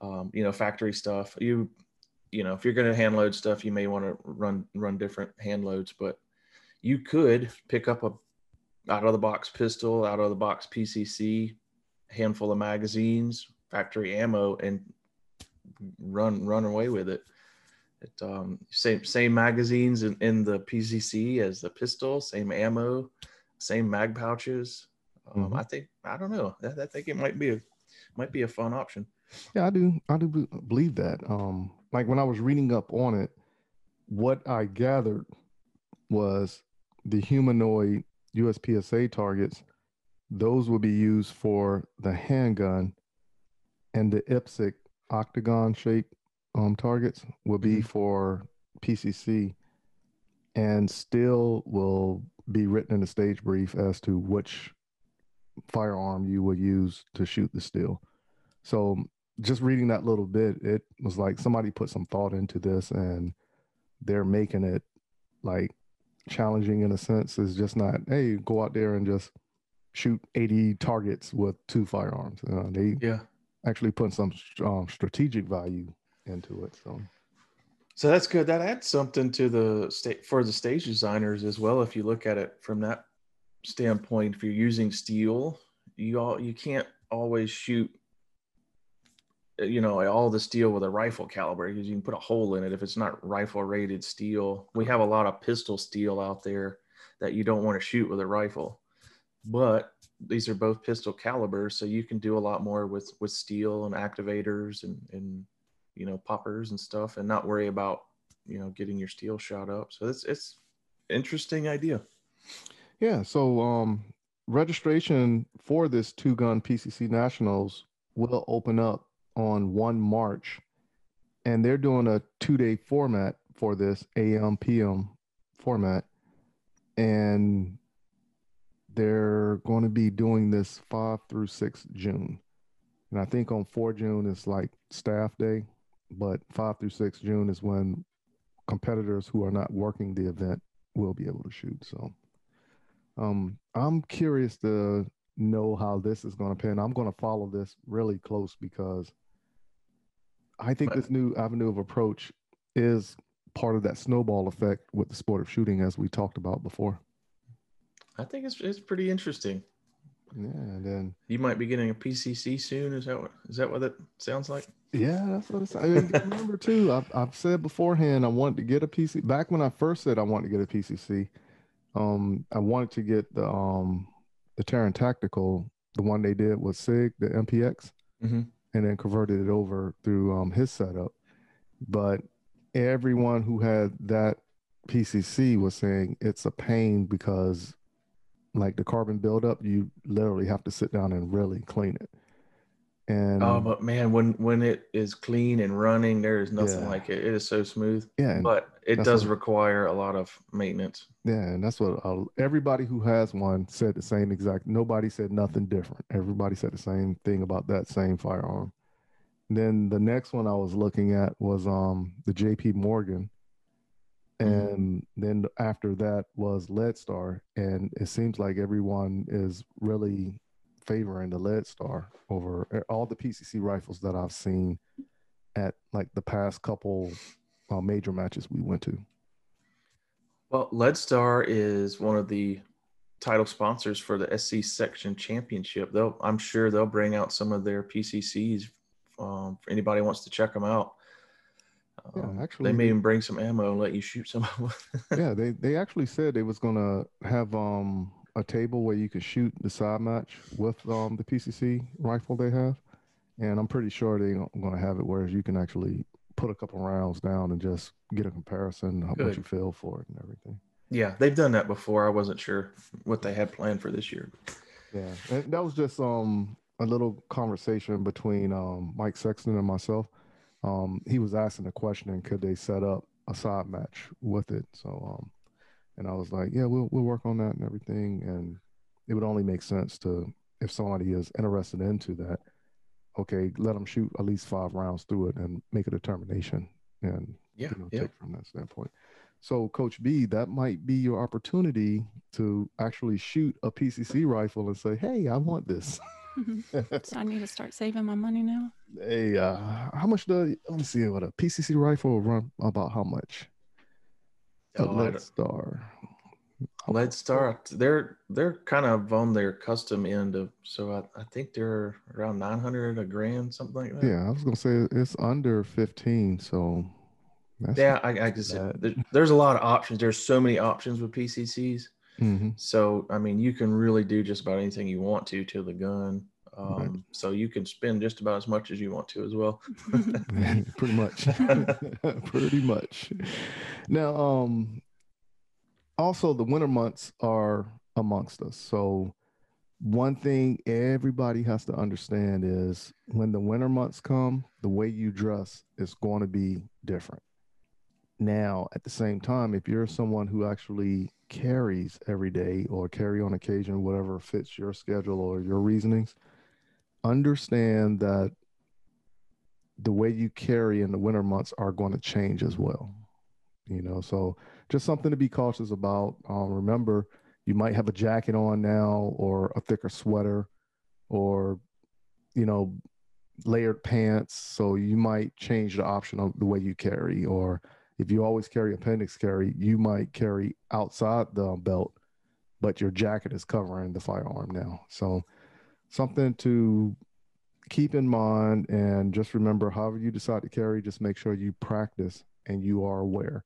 Um, you know, factory stuff. You you know, if you're going to hand load stuff, you may want to run run different hand loads, but you could pick up a out of the box pistol, out of the box PCC, handful of magazines, factory ammo, and run run away with it. It um, same same magazines in, in the PCC as the pistol, same ammo, same mag pouches. Um, mm-hmm. I think I don't know. I, I, think it might be a might be a fun option. Yeah, I do. I do believe that. Um, like when I was reading up on it, what I gathered was the humanoid USPSA targets, those will be used for the handgun, and the IPSC octagon shape um, targets will be mm-hmm. for PCC, and still will be written in the stage brief as to which firearm you will use to shoot the steel. So just reading that little bit, it was like somebody put some thought into this and they're making it like challenging in a sense. Is just not hey go out there and just shoot 80 targets with two firearms. Uh, they yeah. actually put some um, strategic value into it so so that's good. That adds something to the state for the stage designers as well if you look at it from that standpoint. If you're using steel you all you can't always shoot eh, you know all the steel with a rifle caliber because you can put a hole in it if it's not rifle rated steel. We have a lot of pistol steel out there that you don't want to shoot with a rifle but these are both pistol calibers so you can do a lot more with with steel and activators and and you know poppers and stuff and not worry about you know getting your steel shot up so it's it's interesting idea yeah so um registration for this two gun pcc nationals will open up on 1 March, and they're doing a two day format for this AM PM format. And they're going to be doing this 5 through 6 June. And I think on 4 June is like staff day, but 5 through 6 June is when competitors who are not working the event will be able to shoot. So um, I'm curious to know how this is going to pan. I'm going to follow this really close because I think this new avenue of approach is part of that snowball effect with the sport of shooting, as we talked about before. I think it's it's pretty interesting. Yeah, and then you might be getting a PCC soon. Is that what is that what it sounds like? Yeah, that's what it's. I mean, remember too. I've I've said beforehand I wanted to get a PC. Back when I first said I wanted to get a PCC, um, I wanted to get the um the Taran Tactical, the one they did with Sig, the MPX. Mm-hmm and then converted it over through um, his setup. But everyone who had that PCC was saying it's a pain because, like the carbon buildup, you literally have to sit down and really clean it. And oh, but man, when when it is clean and running, there is nothing yeah. like it. It is so smooth. Yeah, but it does what, require a lot of maintenance. Yeah, and that's what uh, everybody who has one said the same exact. Nobody said nothing different. Everybody said the same thing about that same firearm. then the next one I was looking at was um the JP Morgan. And mm-hmm. then after that was Leadstar, and it seems like everyone is really favoring the Leadstar over eh, all the PCC rifles that I've seen at like the past couple uh, major matches we went to. Well, Leadstar is one of the title sponsors for the SC Section Championship. They'll, I'm sure they'll bring out some of their PCCs um, for anybody wants to check them out. Um, yeah, actually, they may even bring some ammo and let you shoot some. Of them. Yeah, *laughs* they they actually said they was gonna have um a table where you could shoot the side match with um, the PCC rifle they have, and I'm pretty sure they're going to have it where you can actually put a couple rounds down and just get a comparison of what Good. you feel for it and everything. Yeah, they've done that before. I wasn't sure what they had planned for this year. Yeah, and that was just um a little conversation between um Mike Sexton and myself. Um, he was asking the question, could they set up a side match with it? So um, and I was like, yeah, we'll we'll work on that and everything, and it would only make sense to if somebody is interested into that. Okay, let them shoot at least five rounds through it and make a determination, and Yeah, you know, yeah. take from that standpoint. So, Coach B, that might be your opportunity to actually shoot a PCC rifle and say, "Hey, I want this." *laughs* so I need to start saving my money now. hey, uh, how much do let me see what a PCC rifle will run about? How much? A Oh, I Lead Star. Lead Star, they're they're kind of on their custom end of, so I, I think they're around nine hundred a grand, something like that. Yeah, I was gonna say it's under fifteen, so that's Yeah, I, I just there, there's a lot of options. There's so many options with PCCs. Hmm So I mean, you can really do just about anything you want to to the gun. Um, Right. So you can spend just about as much as you want to as well. *laughs* *laughs* pretty much *laughs* pretty much now um also the winter months are amongst us so one thing everybody has to understand is when the winter months come the way you dress is going to be different now at the same time if you're someone who actually carries every day or carry on occasion whatever fits your schedule or your reasonings understand that the way you carry in the winter months are going to change as well. You know, so just something to be cautious about. Um, remember, you might have a jacket on now, or a thicker sweater, or you know, layered pants. So you might change the option of the way you carry, or if you always carry appendix carry, you might carry outside the belt, but your jacket is covering the firearm now. So something to keep in mind and just remember however you decide to carry just make sure you practice and you are aware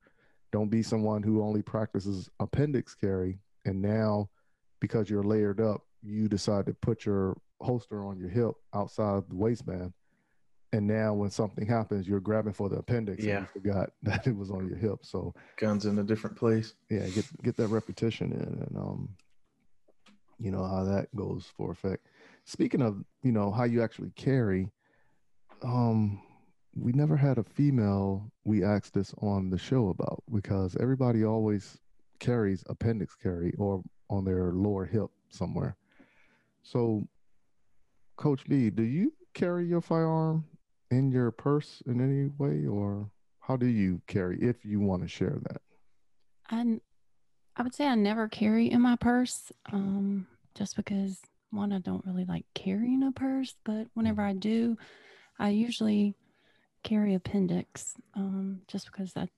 don't be someone who only practices appendix carry and now because you're layered up you decide to put your holster on your hip outside the waistband and now when something happens you're grabbing for the appendix Yeah. and you forgot *laughs* that it was on your hip so Guns in a different place. yeah get get that repetition in and um you know how that goes for effect speaking of you know how you actually carry um we never had a female we asked this on the show about because everybody always carries appendix carry or on their lower hip somewhere so coach b do you carry your firearm in your purse in any way or how do you carry if you want to share that I I would say I never carry in my purse, um, just because one, I don't really like carrying a purse, but whenever I do, I usually carry appendix, um, just because that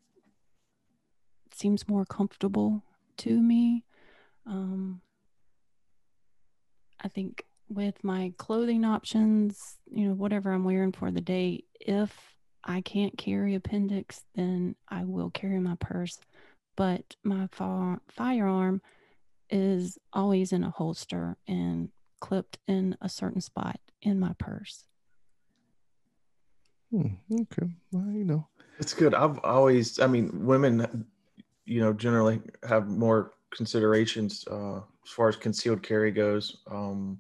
seems more comfortable to me. Um, I think with my clothing options, you know, whatever I'm wearing for the day, if I can't carry appendix, then I will carry my purse but my fi- firearm is always in a holster and clipped in a certain spot in my purse. Hmm, okay. Well, you know. It's good. I've always, I mean, women, you know, generally have more considerations uh, as far as concealed carry goes um,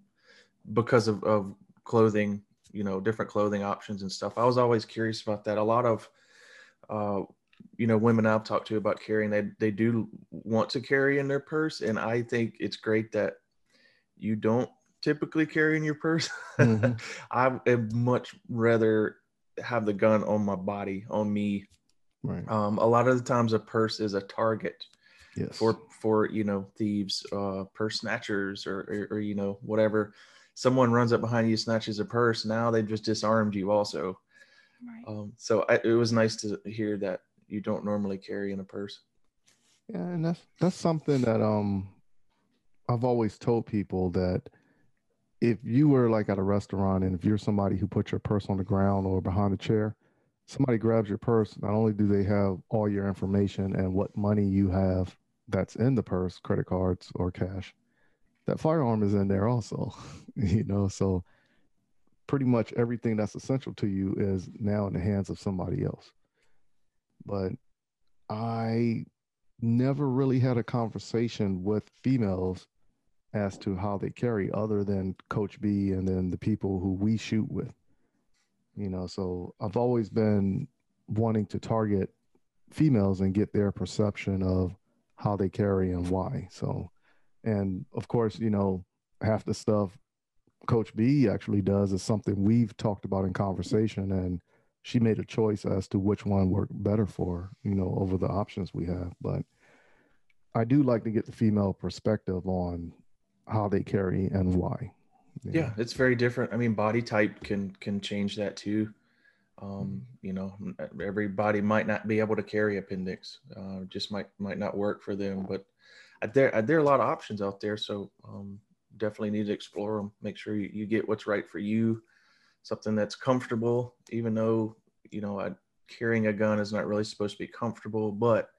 because of, of clothing, you know, different clothing options and stuff. I was always curious about that. A lot of, uh, you know, women I've talked to about carrying, they, they do want to carry in their purse. And I think it's great that you don't typically carry in your purse. Mhm. *laughs* I would much rather have the gun on my body, on me, Right. um, a lot of the times a purse is a target yes. for for you know thieves uh purse snatchers or, or or you know whatever someone runs up behind you snatches a purse now they've just disarmed you also Right. um so I, it was nice to hear that you don't normally carry in a purse Yeah, and that's that's something that um I've always told people that if you were like at a restaurant and if you're somebody who puts your purse on the ground or behind a chair, somebody grabs your purse, not only do they have all your information and what money you have that's in the purse, credit cards or cash, that firearm is in there also, *laughs* you know. So pretty much everything that's essential to you is now in the hands of somebody else. But I never really had a conversation with females as to how they carry other than coach b and then the people who we shoot with you know so i've always been wanting to target females and get their perception of how they carry and why so and of course you know half the stuff coach b actually does is something we've talked about in conversation and she made a choice as to which one worked better for you know over the options we have. But i do like to get the female perspective on how they carry and why. Yeah. Know? it's very different. I mean body type can can change that too. Um, you know everybody might not be able to carry appendix uh, just might might not work for them but there there are a lot of options out there so um, definitely need to explore them make sure you, you get what's right for you something that's comfortable, even though, you know, carrying a gun is not really supposed to be comfortable, but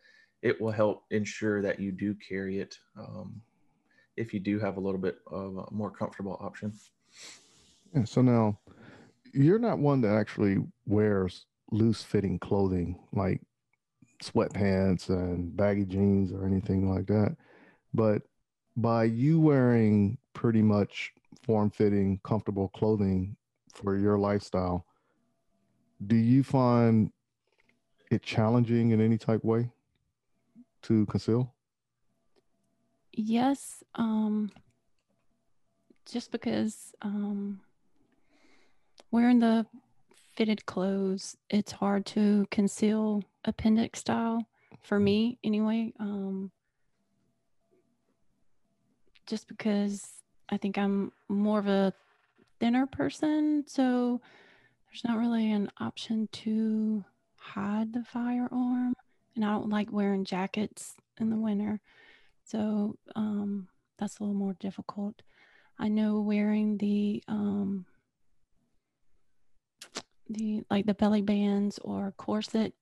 it will help ensure that you do carry it um, if you do have a little bit of a more comfortable option. Yeah, so now you're not one that actually wears loose fitting clothing like sweatpants and baggy jeans or anything like that. But by you wearing pretty much form fitting, comfortable clothing, for your lifestyle, do you find it challenging in any type way to conceal? Yes. Um, just because um, wearing the fitted clothes, it's hard to conceal appendix style for me anyway. Um, just because I think I'm more of a thinner person. So there's not really an option to hide the firearm. And I don't like wearing jackets in the winter. So um, that's a little more difficult. I know wearing the um, the like the belly bands or corset.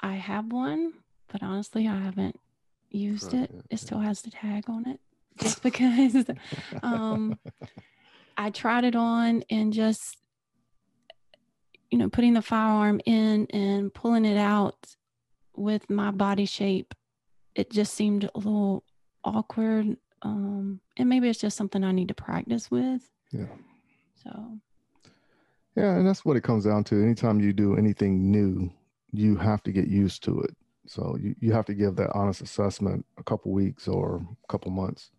I have one, but honestly, I haven't used it. It still has the tag on it, just *laughs* because um, I tried it on and just, you know, putting the firearm in and pulling it out with my body shape, it just seemed a little awkward. Um, and maybe it's just something I need to practice with. Yeah. So. Yeah, and that's what it comes down to. Anytime you do anything new, you have to get used to it. So you, you have to give that honest assessment a couple weeks or a couple months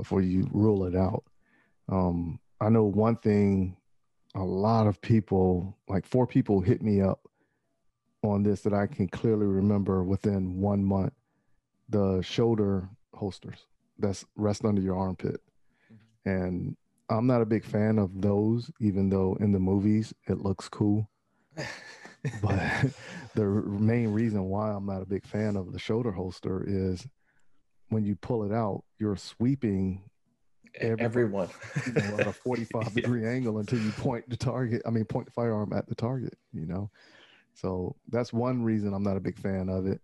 before you rule it out. Um, I know one thing a lot of people, like four people hit me up on this that I can clearly remember within one month. The shoulder holsters that's rest under your armpit. Mm-hmm. And I'm not a big fan of those, even though in the movies it looks cool. *laughs* but *laughs* the main reason why I'm not a big fan of the shoulder holster is when you pull it out, you're sweeping everyone. you know, at a 45 *laughs* degree angle until you point the target i mean point the firearm at the target you know? So that's one reason i'm not a big fan of it.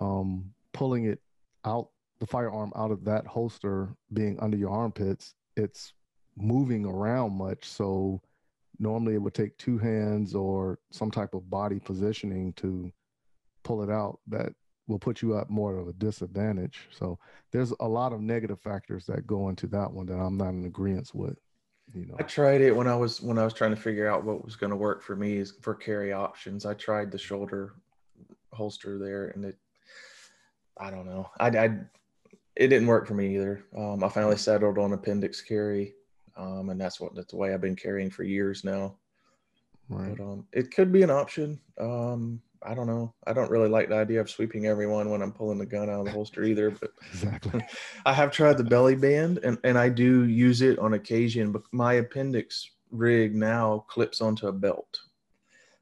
Um, pulling it out the firearm out of that holster being under your armpits it's moving around much. So normally it would take two hands or some type of body positioning to pull it out. That will put you at more of a disadvantage. So there's a lot of negative factors that go into that one that I'm not in agreement with. You know, I tried it when I was when I was trying to figure out what was going to work for me is for carry options. I tried the shoulder holster there, and it, I don't know, I, I it didn't work for me either. Um, I finally settled on appendix carry, um, and that's what that's the way I've been carrying for years now. Right. But um, it could be an option. Um, I don't know. I don't really like the idea of sweeping everyone when I'm pulling the gun out of the holster either. But *laughs* exactly, *laughs* I have tried the belly band, and and I do use it on occasion. But my appendix rig now clips onto a belt.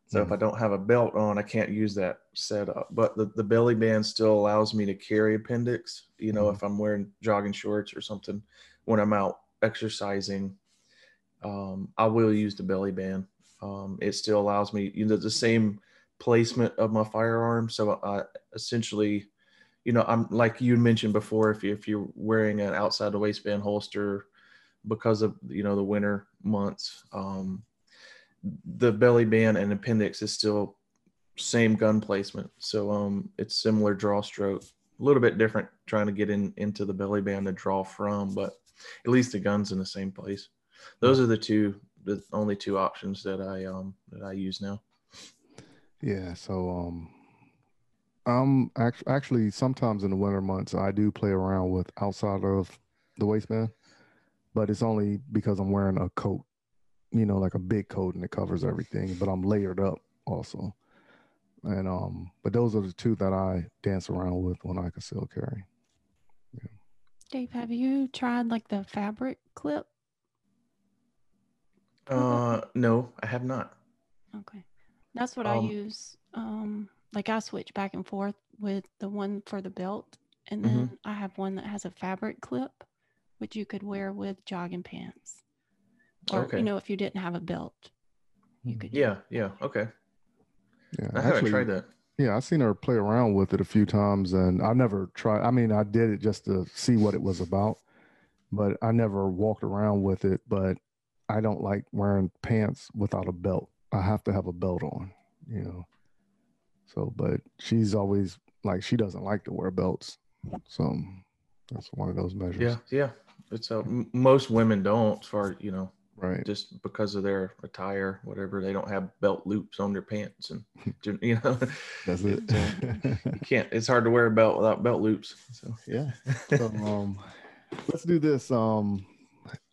So mm. if I don't have a belt on, I can't use that setup. But the, the belly band still allows me to carry appendix. You know, mm. if I'm wearing jogging shorts or something when I'm out exercising, um, I will use the belly band. Um, it still allows me, you know, the same placement of my firearm. So I essentially, you know, I'm like you mentioned before, if you if you're wearing an outside the waistband holster because of you know the winter months, um, the belly band and appendix is still same gun placement. So um, it's similar draw stroke, a little bit different trying to get in into the belly band to draw from, but at least the gun's in the same place. Those are the two, the only two options that I um that I use now. Yeah. So um, um, actually, actually, sometimes in the winter months, I do play around with outside of the waistband, but it's only because I'm wearing a coat, you know, like a big coat and it covers everything. But I'm layered up also, and um, but those are the two that I dance around with when I conceal carry. Dave, have you tried like the fabric clip? Uh, no, I have not. Okay. That's what I Um, use. Um, like I switch back and forth with the one for the belt, and Mhm. then I have one that has a fabric clip, which you could wear with jogging pants. Or Okay. you know, if you didn't have a belt, you could. Yeah, yeah, okay. Yeah, I haven't tried that. Yeah, I've seen her play around with it a few times, and I never tried. I mean, I did it just to see what it was about, but I never walked around with it. But I don't like wearing pants without a belt. I have to have a belt on, you know. So, but she's always like she doesn't like to wear belts, so that's one of those measures. Yeah, yeah. It's uh, m- most women don't, for you know, Right. just because of their attire, whatever. They don't have belt loops on their pants, and *laughs* you know, That's it. uh, *laughs* you can't. It's hard to wear a belt without belt loops. So yeah. So, um, let's do this. Um,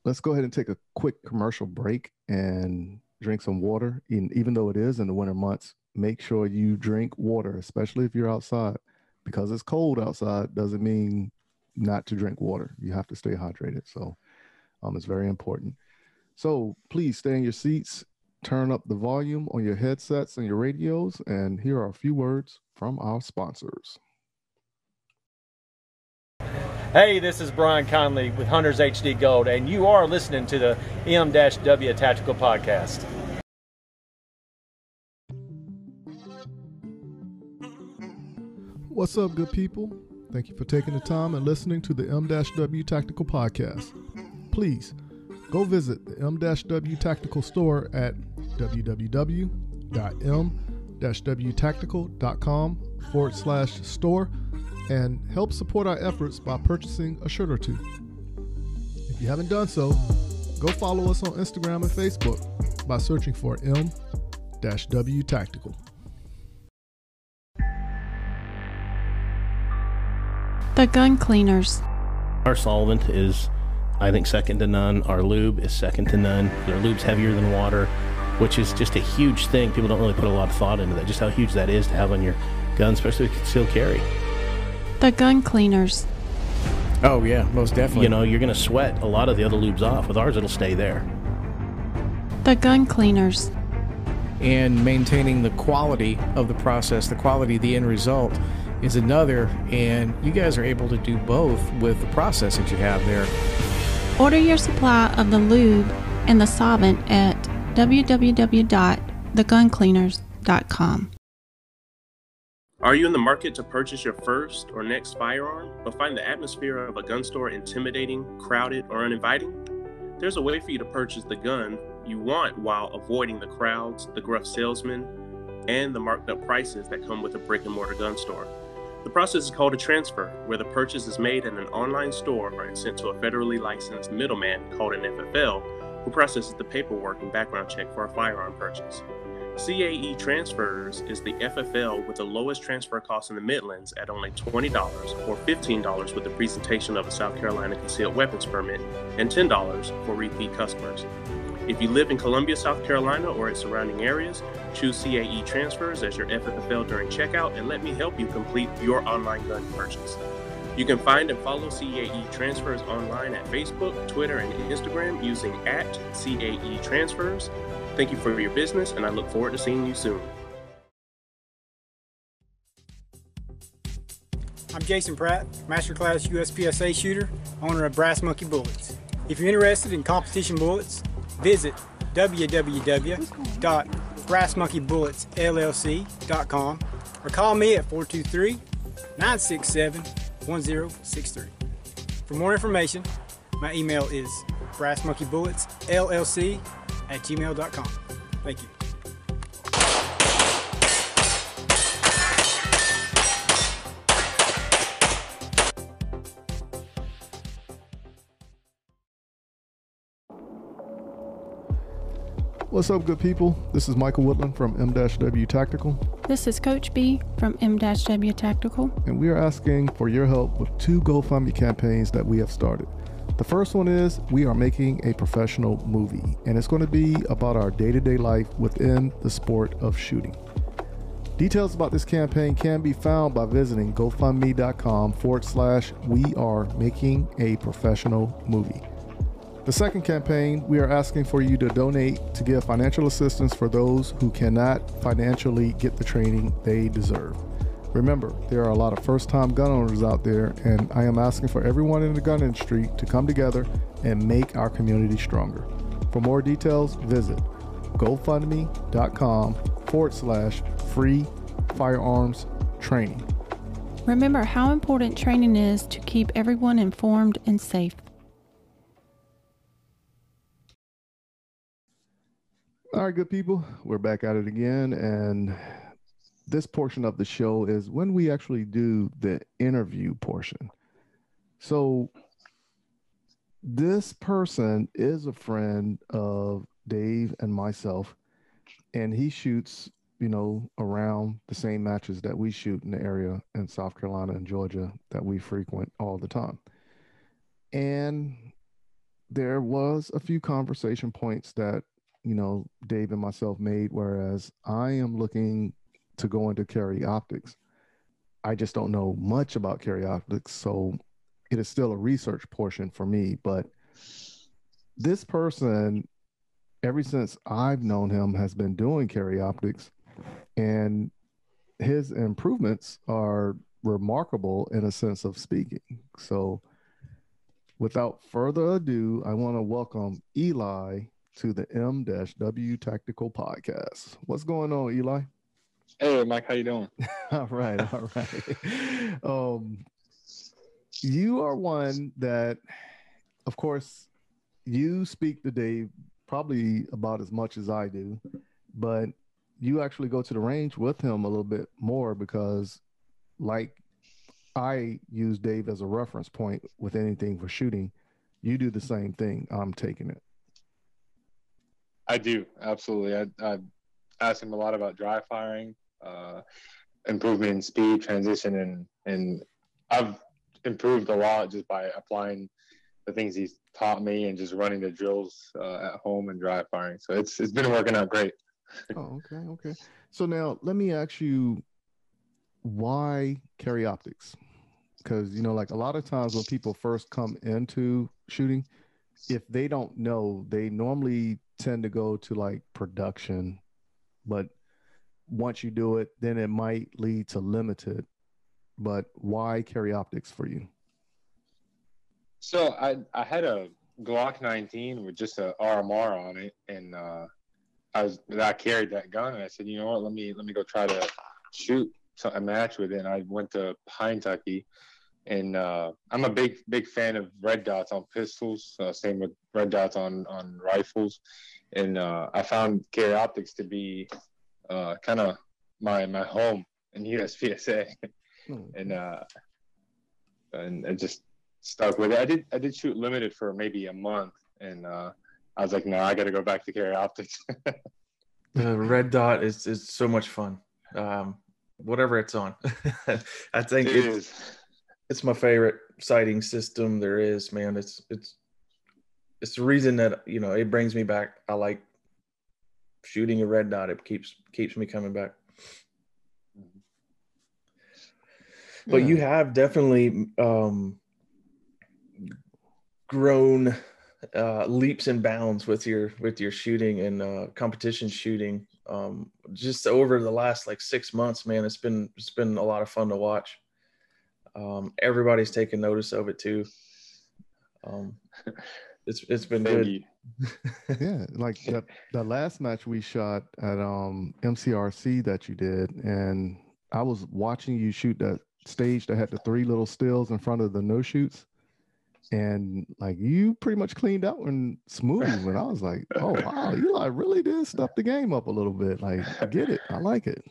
let's go ahead and take a quick commercial break and drink some water. And even though it is in the winter months, make sure you drink water, especially if you're outside, because it's cold outside. Doesn't mean not to drink water. You have to stay hydrated. So, um, it's very important. So please stay in your seats. Turn up the volume on your headsets and your radios. And here are a few words from our sponsors. Hey, this is Brian Conley with Hunters HD Gold, and you are listening to the M-W Tactical Podcast. What's up, good people? Thank you for taking the time and listening to the M-W Tactical Podcast. Please go visit the M-W Tactical store at www.m-wtactical.com forward slash store and help support our efforts by purchasing a shirt or two. If you haven't done so, go follow us on Instagram and Facebook by searching for M-W Tactical. The gun cleaners. Our solvent is, I think, second to none. Our lube is second to none. Our lube's heavier than water, which is just a huge thing. People don't really put a lot of thought into that, just how huge that is to have on your gun, especially with concealed carry. The gun cleaners. Oh yeah, most definitely. You know, you're going to sweat a lot of the other lubes off. With ours, it'll stay there. The gun cleaners. and maintaining the quality of the process, the quality of the end result is another. And you guys are able to do both with the process that you have there. Order your supply of the lube and the solvent at www.theguncleaners.com. Are you in the market to purchase your first or next firearm, but find the atmosphere of a gun store intimidating, crowded, or uninviting? There's a way for you to purchase the gun you want while avoiding the crowds, the gruff salesmen, and the marked up prices that come with a brick and mortar gun store. The process is called a transfer, where the purchase is made in an online store and sent to a federally licensed middleman called an FFL, who processes the paperwork and background check for a firearm purchase. CAE Transfers is the FFL with the lowest transfer cost in the Midlands at only $20 or $15 with the presentation of a South Carolina concealed weapons permit and $10 for repeat customers. If you live in Columbia, South Carolina or its surrounding areas, choose CAE Transfers as your FFL during checkout and let me help you complete your online gun purchase. You can find and follow CAE Transfers online at Facebook, Twitter, and Instagram using at CAE Transfers. Thank you for your business, and I look forward to seeing you soon. I'm Jason Pratt, Masterclass USPSA shooter, owner of Brass Monkey Bullets. If you're interested in competition bullets, visit www.brassmonkeybulletsllc.com or call me at 423 967 1063. For more information, my email is brassmonkeybulletsllc at gmail.com. Thank you. What's up, good people? This is Michael Woodland from M-W Tactical, This is Coach B from M-W Tactical. and we are asking for your help with two GoFundMe campaigns that we have started. The first one is we are making a professional movie, and it's going to be about our day-to-day life within the sport of shooting. Details about this campaign can be found by visiting gofundme.com forward slash we are making a professional movie. The second campaign, we are asking for you to donate to give financial assistance for those who cannot financially get the training they deserve. Remember, there are a lot of first time gun owners out there, and I am asking for everyone in the gun industry to come together and make our community stronger. For more details, visit gofundme.com forward slash free firearms training. Remember how important training is to keep everyone informed and safe. All right, good people, we're back at it again. And this portion of the show is when we actually do the interview portion. So, this person is a friend of Dave and myself, and he shoots, you know, around the same matches that we shoot in the area in South Carolina and Georgia that we frequent all the time. And there was a few conversation points that you know, Dave and myself made, whereas I am looking to go into carry optics. I just don't know much about carry optics, so it is still a research portion for me. But this person, ever since I've known him, has been doing carry optics, and his improvements are remarkable in a sense of speaking. So, without further ado, I want to welcome Eli to the M-W Tactical Podcast. What's going on, Eli? Hey, Mike, how you doing? *laughs* all right, all right. um, you are one that, of course, you speak to Dave probably about as much as I do, but you actually go to the range with him a little bit more because, like, I use Dave as a reference point with anything for shooting. You do the same thing. I'm taking it. I do absolutely. I, I asked him a lot about dry firing, uh, improvement in speed, transition, and and I've improved a lot just by applying the things he's taught me and just running the drills uh, at home and dry firing. So it's it's been working out great. oh, okay, okay. So now let me ask you, why carry optics? Because you know, like a lot of times when people first come into shooting, if they don't know, they normally tend to go to like production, but once you do it, then it might lead to limited. But why carry optics for you? So I I had a Glock 19 with just a RMR on it, and uh, I was I carried that gun, and I said, you know what, let me let me go try to shoot a match with it. And I went to Pinetucky, and uh, I'm a big big fan of red dots on pistols. Uh, same with red dots on on rifles, and uh, I found carry optics to be uh, kind of my my home in USPSA, and uh, and I just stuck with it. I did I did shoot limited for maybe a month, and uh, I was like, no, I got to go back to carry optics. *laughs* the red dot is is so much fun. Um, whatever it's on, *laughs* I think it it's, is. it's my favorite sighting system there is, man. It's it's it's the reason that you know it brings me back. I like shooting a red dot. It keeps keeps me coming back. But you have definitely um, grown uh, leaps and bounds with your with your shooting and uh, competition shooting. Um, just over the last like six months, man, it's been it's been a lot of fun to watch. Um, everybody's taking notice of it too. Um, *laughs* it's it's been Thank good. you. yeah, like that the last match we shot at um MCRC that you did, and I was watching you shoot that stage that had the three little steels in front of the no shoots. And like you pretty much cleaned out and smooth. And I was like, oh wow, Eli really did stuff the game up a little bit. Like, I get it. I like it.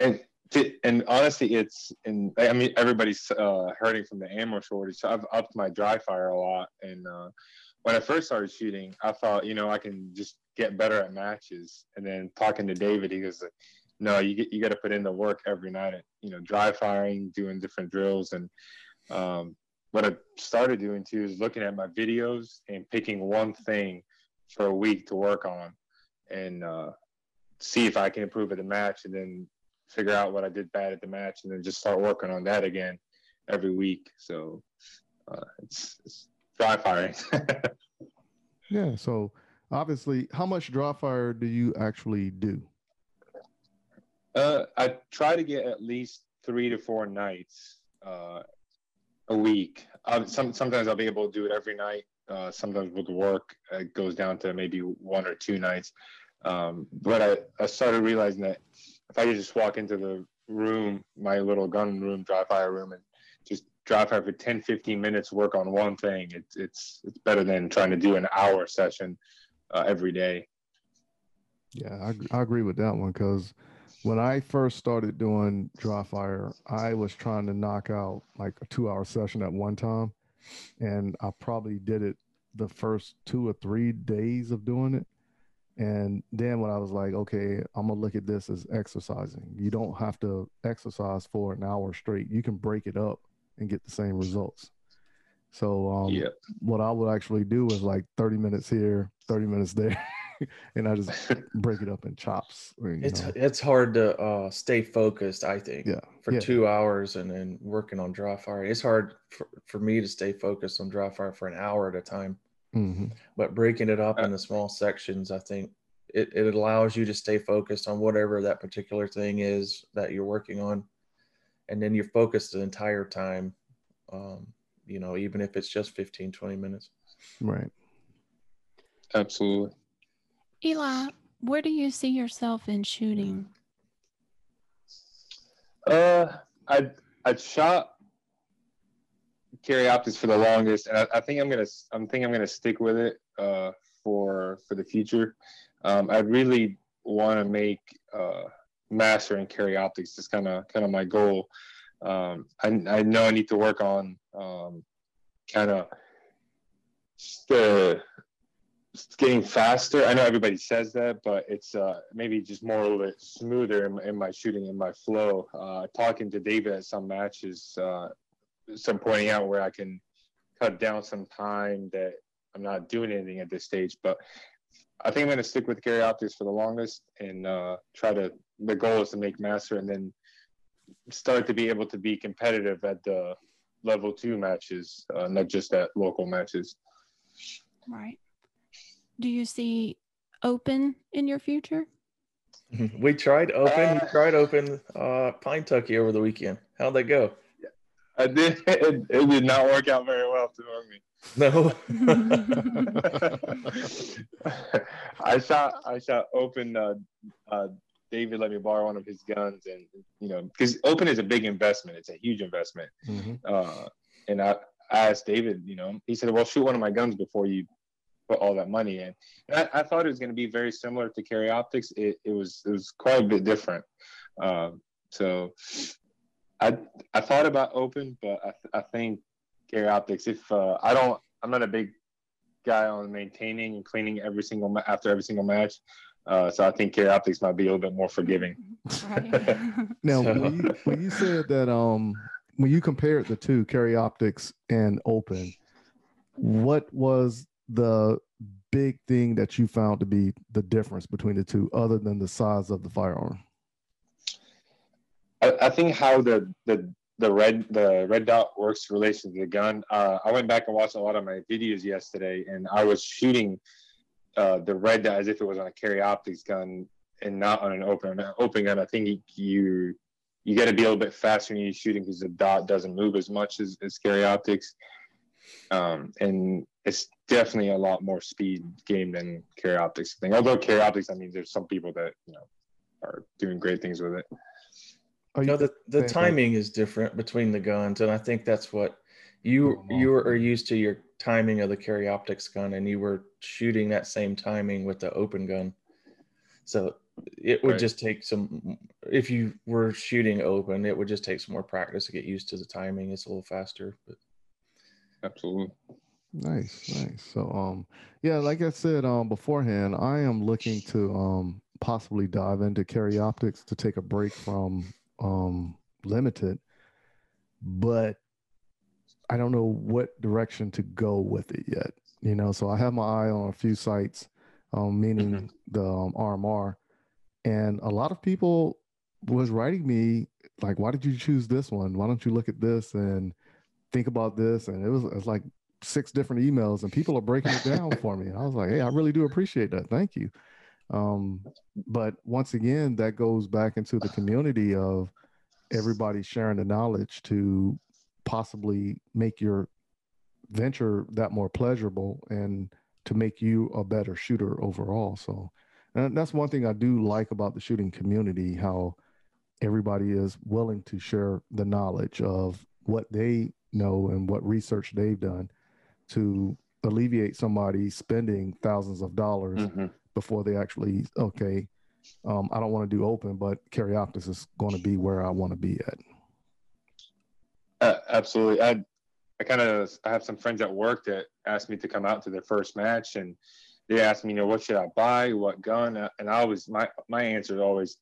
And to, and honestly, it's and I mean everybody's uh, hurting from the ammo shortage. So I've upped my dry fire a lot. And uh, when I first started shooting, I thought, you know, I can just get better at matches. And then talking to David, he goes, no, you you got to put in the work every night. You know, dry firing, doing different drills, and um, what I started doing too is looking at my videos and picking one thing for a week to work on, and uh, see if I can improve at the match, and then figure out what I did bad at the match, and then just start working on that again every week. So uh, it's, it's dry firing. *laughs* yeah. So obviously, how much dry fire do you actually do? Uh, I try to get at least three to four nights uh, a week. Uh, some, sometimes I'll be able to do it every night. Uh, sometimes with work, it goes down to maybe one or two nights. Um, but I, I started realizing that if I could just walk into the room, my little gun room, dry fire room, and fire for 10, 15 minutes, work on one thing, it's, it's, it's better than trying to do an hour session uh, every day. Yeah, I, I agree with that one because when I first started doing dry fire, I was trying to knock out like a two hour session at one time. And I probably did it the first two or three days of doing it. And then when I was like, okay, I'm gonna look at this as exercising. You don't have to exercise for an hour straight. You can break it up and get the same results. So um, yeah. what I would actually do is like 30 minutes here, 30 minutes there. *laughs* and I just *laughs* break it up in chops. it's know. it's hard to uh, stay focused. I think. Yeah. For yeah. two hours and then working on dry fire, it's hard for, for me to stay focused on dry fire for an hour at a time. Mm-hmm. But breaking it up into small sections, I think it, it allows you to stay focused on whatever that particular thing is that you're working on, and then you're focused the entire time. Um, you know, even if it's just 15, 20 minutes. Right. Absolutely. Eli, where do you see yourself in shooting? Uh, I I shot carry optics for the longest, and I, I, think I'm gonna I'm think I'm gonna stick with it uh, for for the future. Um, I really want to make uh, master and carry optics. is kind of kind of my goal. Um, I I know I need to work on um, kind of the getting faster. I know everybody says that, but it's uh, maybe just more a little smoother in, in my shooting, in my flow. Uh, talking to David at some matches, uh, some pointing out where I can cut down some time that I'm not doing anything at this stage. But I think I'm going to stick with carry optics for the longest and uh, try to. The goal is to make master and then start to be able to be competitive at the level two matches, uh, not just at local matches. Right do you see open in your future? *laughs* We tried open. Uh, tried open uh, Pinetucky over the weekend. How'd that go? *laughs* I did. It, it did not work out very well for me. No. *laughs* I shot. I shot open. Uh, uh, David let me borrow one of his guns, and you know, because open is a big investment. It's a huge investment. Mm-hmm. Uh, and I, I asked David. You know, he said, "Well, shoot one of my guns before you put all that money in. I, I, thought it was going to be very similar to Carry Optics. It, it was it was quite a bit different. Um, so I I thought about Open, but I, I think Carry Optics. If uh, I don't, I'm not a big guy on maintaining and cleaning every single ma- after every single match. Uh, so I think Carry Optics might be a little bit more forgiving. *laughs* now, so. when, you, when you said that, um, when you compared the two, Carry Optics and Open, what was the big thing that you found to be the difference between the two, other than the size of the firearm? I, I think how the the the red the red dot works in relation to the gun. Uh, I went back and watched a lot of my videos yesterday, and I was shooting uh, the red dot as if it was on a carry optics gun and not on an open open gun. I think you you got to be a little bit faster when you're shooting because the dot doesn't move as much as, as carry optics. Um, and it's definitely a lot more speed game than carry optics thing. Although carry optics, I mean, there's some people that you know are doing great things with it. Are you No, the, the timing is different between the guns, and I think that's what you you are used to your timing of the carry optics gun, and you were shooting that same timing with the open gun. So it would Right. just take some. If you were shooting open, it would just take some more practice to get used to the timing. It's a little faster, but Absolutely. Nice, nice. So um yeah, like I said um beforehand, I am looking to um possibly dive into carry optics to take a break from um limited, but I don't know what direction to go with it yet. You know, so I have my eye on a few sights, um, meaning the um, RMR, and a lot of people was writing me like, "Why did you choose this one? Why don't you look at this and think about this?" And it was it's like six different emails, and people are breaking it down *laughs* for me. And I was like, "Hey, I really do appreciate that. Thank you." Um, but once again, that goes back into the community of everybody sharing the knowledge to possibly make your venture that more pleasurable and to make you a better shooter overall. So and that's one thing I do like about the shooting community, how everybody is willing to share the knowledge of what they know and what research they've done to alleviate somebody spending thousands of dollars Mhm. before they actually okay um, i don't want to do open but carry optics is going to be where i want to be at Uh, absolutely. I I kind of I have some friends at work that asked me to come out to their first match, and they asked me, you know, what should I buy, what gun, Uh, and I always my my answer is always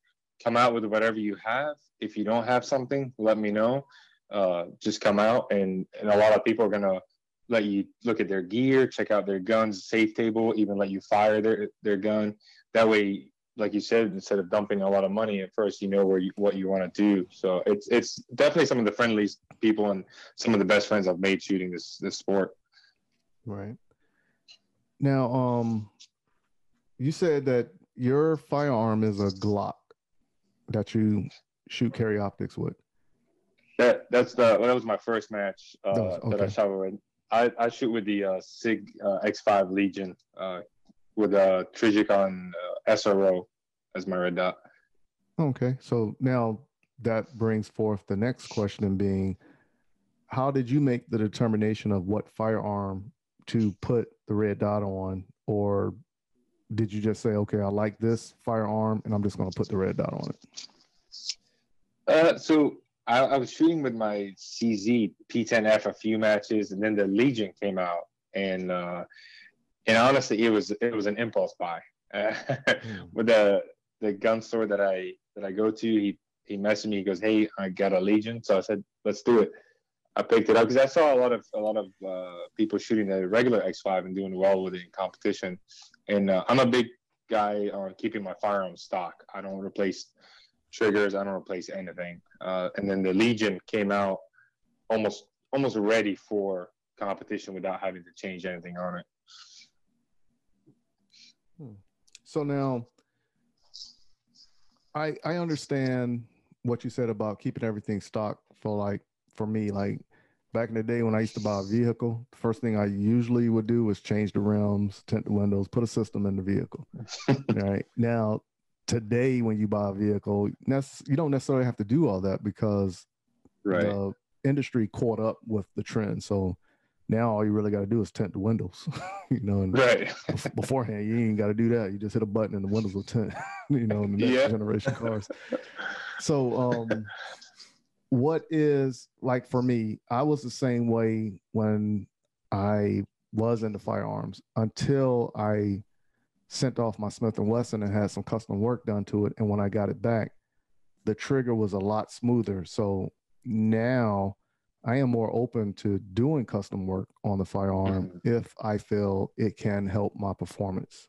come out with whatever you have. If you don't have something, let me know. Uh, just come out, and and a lot of people are gonna let you look at their gear, check out their guns, safe table, even let you fire their their gun. That way, like you said, instead of dumping a lot of money at first, you know where you what you want to do. So it's it's definitely some of the friendliest people and some of the best friends I've made shooting this this sport. right now um you said that your firearm is a glock that you shoot carry optics with That that's the that was my first match uh, That was- that I shot with. I, I shoot with the uh, Sig uh, X5 Legion uh, with a Trijicon uh, SRO as my red dot. Okay, so now that brings forth the next question being how did you make the determination of what firearm to put the red dot on or did you just say okay I like this firearm and I'm just going to put the red dot on it? Uh, so I, I was shooting with my CZ P10F a few matches, and then the Legion came out, and uh, and honestly, it was it was an impulse buy. Uh, *laughs* with the the gun store that I that I go to, he he messaged me. He goes, "Hey, I got a Legion," so I said, "Let's do it." I picked it up because I saw a lot of a lot of uh, people shooting the regular X5 and doing well with it in competition, and uh, I'm a big guy on keeping my firearm stock. I don't replace triggers. I don't replace anything. Uh, and then the Legion came out almost almost ready for competition without having to change anything on it. So now I I understand what you said about keeping everything stock for like for me like back in the day when I used to buy a vehicle, the first thing I usually would do was change the rims, tint the windows, put a system in the vehicle. *laughs* right. Now today when you buy a vehicle, you don't necessarily have to do all that because Right. the industry caught up with the trend. So now all you really got to do is tint the windows, *laughs* you know, and Right. beforehand you ain't got to do that. You just hit a button and the windows will tint, *laughs* you know, in the next Yeah. generation cars. *laughs* So, um, what is like for me? I was the same way when I was into firearms until I sent off my Smith and Wesson and had some custom work done to it. And when I got it back, the trigger was a lot smoother. So now I am more open to doing custom work on the firearm if I feel it can help my performance.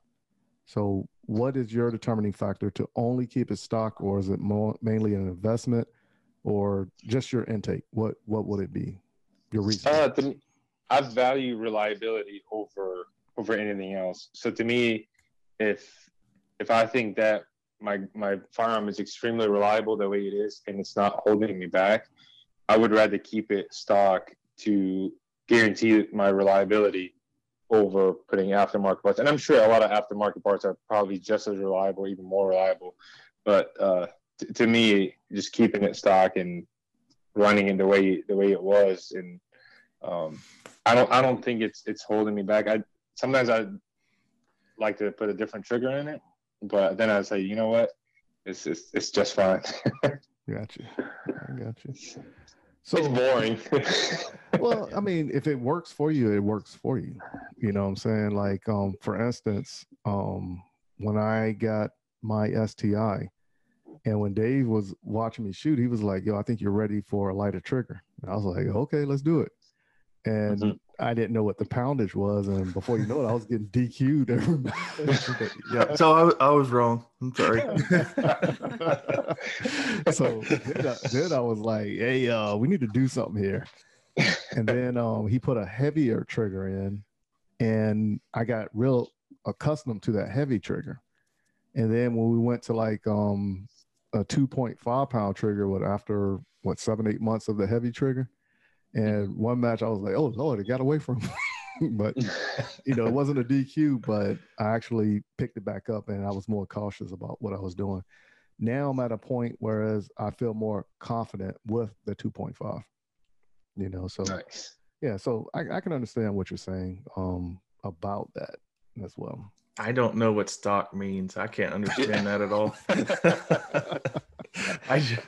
So, what is your determining factor to only keep it stock, or is it more mainly an investment, or just your intake? What what would it be? Your reason? Uh, to me, I value reliability over over anything else. So to me, if if I think that my my firearm is extremely reliable the way it is and it's not holding me back, I would rather keep it stock to guarantee my reliability over putting aftermarket parts. And I'm sure a lot of aftermarket parts are probably just as reliable, even more reliable. But uh, t- to me, just keeping it stock and running it the way the way it was, and um, I don't I don't think it's it's holding me back. I sometimes I like to put a different trigger in it, but then I say, you know what, it's it's, it's just fine. *laughs* Gotcha. I got you. So it's boring. *laughs* well, I mean, if it works for you, it works for you. You know what I'm saying? Like, um, for instance, um, when I got my STI, and when Dave was watching me shoot, he was like, "Yo, I think you're ready for a lighter trigger." And I was like, "Okay, let's do it." And mm-hmm. I didn't know what the poundage was, and before you know it, I was getting DQ'd. *laughs* yeah, so I, I was wrong. I'm sorry. *laughs* so then I, then I, was like, "Hey, uh, we need to do something here." And then um, he put a heavier trigger in, and I got real accustomed to that heavy trigger. And then when we went to like um, a 2.5 pound trigger, what after what seven eight months of the heavy trigger, and one match, I was like, oh Lord, it got away from me. *laughs* but, *laughs* you know, it wasn't a DQ, but I actually picked it back up and I was more cautious about what I was doing. Now I'm at a point whereas I feel more confident with the 2.5, you know, so nice. yeah, so I, I can understand what you're saying um, about that as well. I don't know what stock means. I can't understand that at all. *laughs* I just,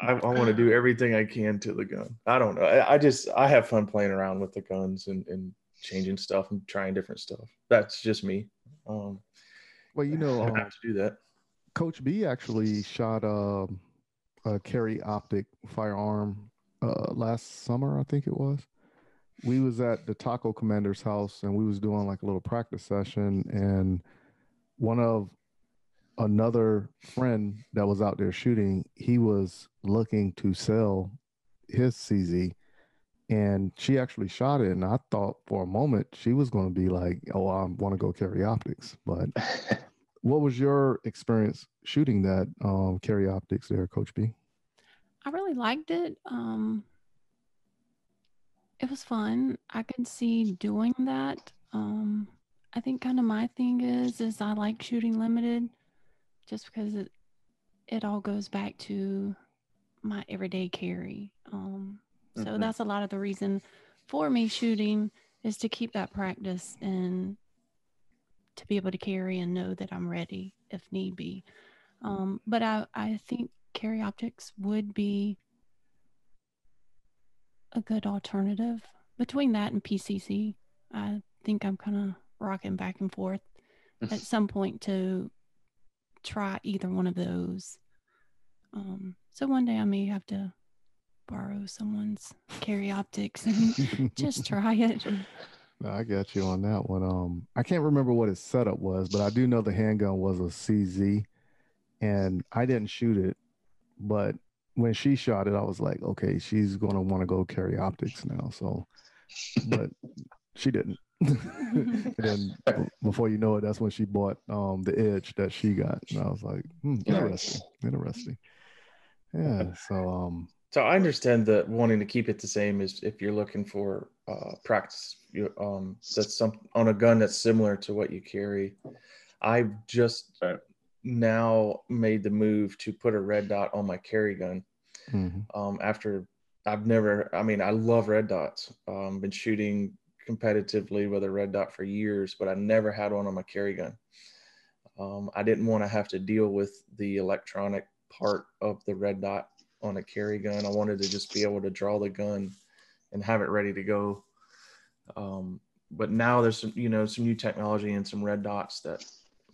I, I want to do everything I can to the gun. I don't know. I, I, just I have fun playing around with the guns and, and changing stuff and trying different stuff. That's just me. Um, well, you know, um, have to do that. Coach B actually shot a, a carry optic firearm uh, last summer, I think it was. We was at the Taco Commander's house and we was doing like a little practice session, and one of another friend that was out there shooting, he was looking to sell his CZ and she actually shot it. And I thought for a moment she was going to be like, oh, I want to go carry optics. But *laughs* what was your experience shooting that um, carry optics there, Coach B? I really liked it. Um, it was fun. I could see doing that. Um, I think kind of my thing is is I like shooting limited just because it it all goes back to my everyday carry. Um, so mm-hmm. that's a lot of the reason for me shooting is to keep that practice and to be able to carry and know that I'm ready if need be. Um, but I, I think carry optics would be a good alternative between that and PCC. I think I'm kind of rocking back and forth *laughs* at some point to try either one of those. Um, so one day I may have to borrow someone's carry optics and *laughs* just try it. No, I got you on that one. Um, I can't remember what his setup was, but I do know the handgun was a CZ, and I didn't shoot it. But when she shot it, I was like, okay, she's gonna want to go carry optics now. So, but she didn't. And then before you know it, that's when she bought um, the edge that she got, and I was like, hmm, interesting, interesting. Yeah. So um. So I understand that wanting to keep it the same is if you're looking for uh, practice, you, um, that's some on a gun that's similar to what you carry. I've just now made the move to put a red dot on my carry gun. Mm-hmm. Um, after I've never, I mean, I love red dots. Um, been shooting competitively with a red dot for years, but I never had one on my carry gun. Um, I didn't want to have to deal with the electronic part of the red dot on a carry gun. I wanted to just be able to draw the gun and have it ready to go. Um, but now there's some, you know, some new technology and some red dots that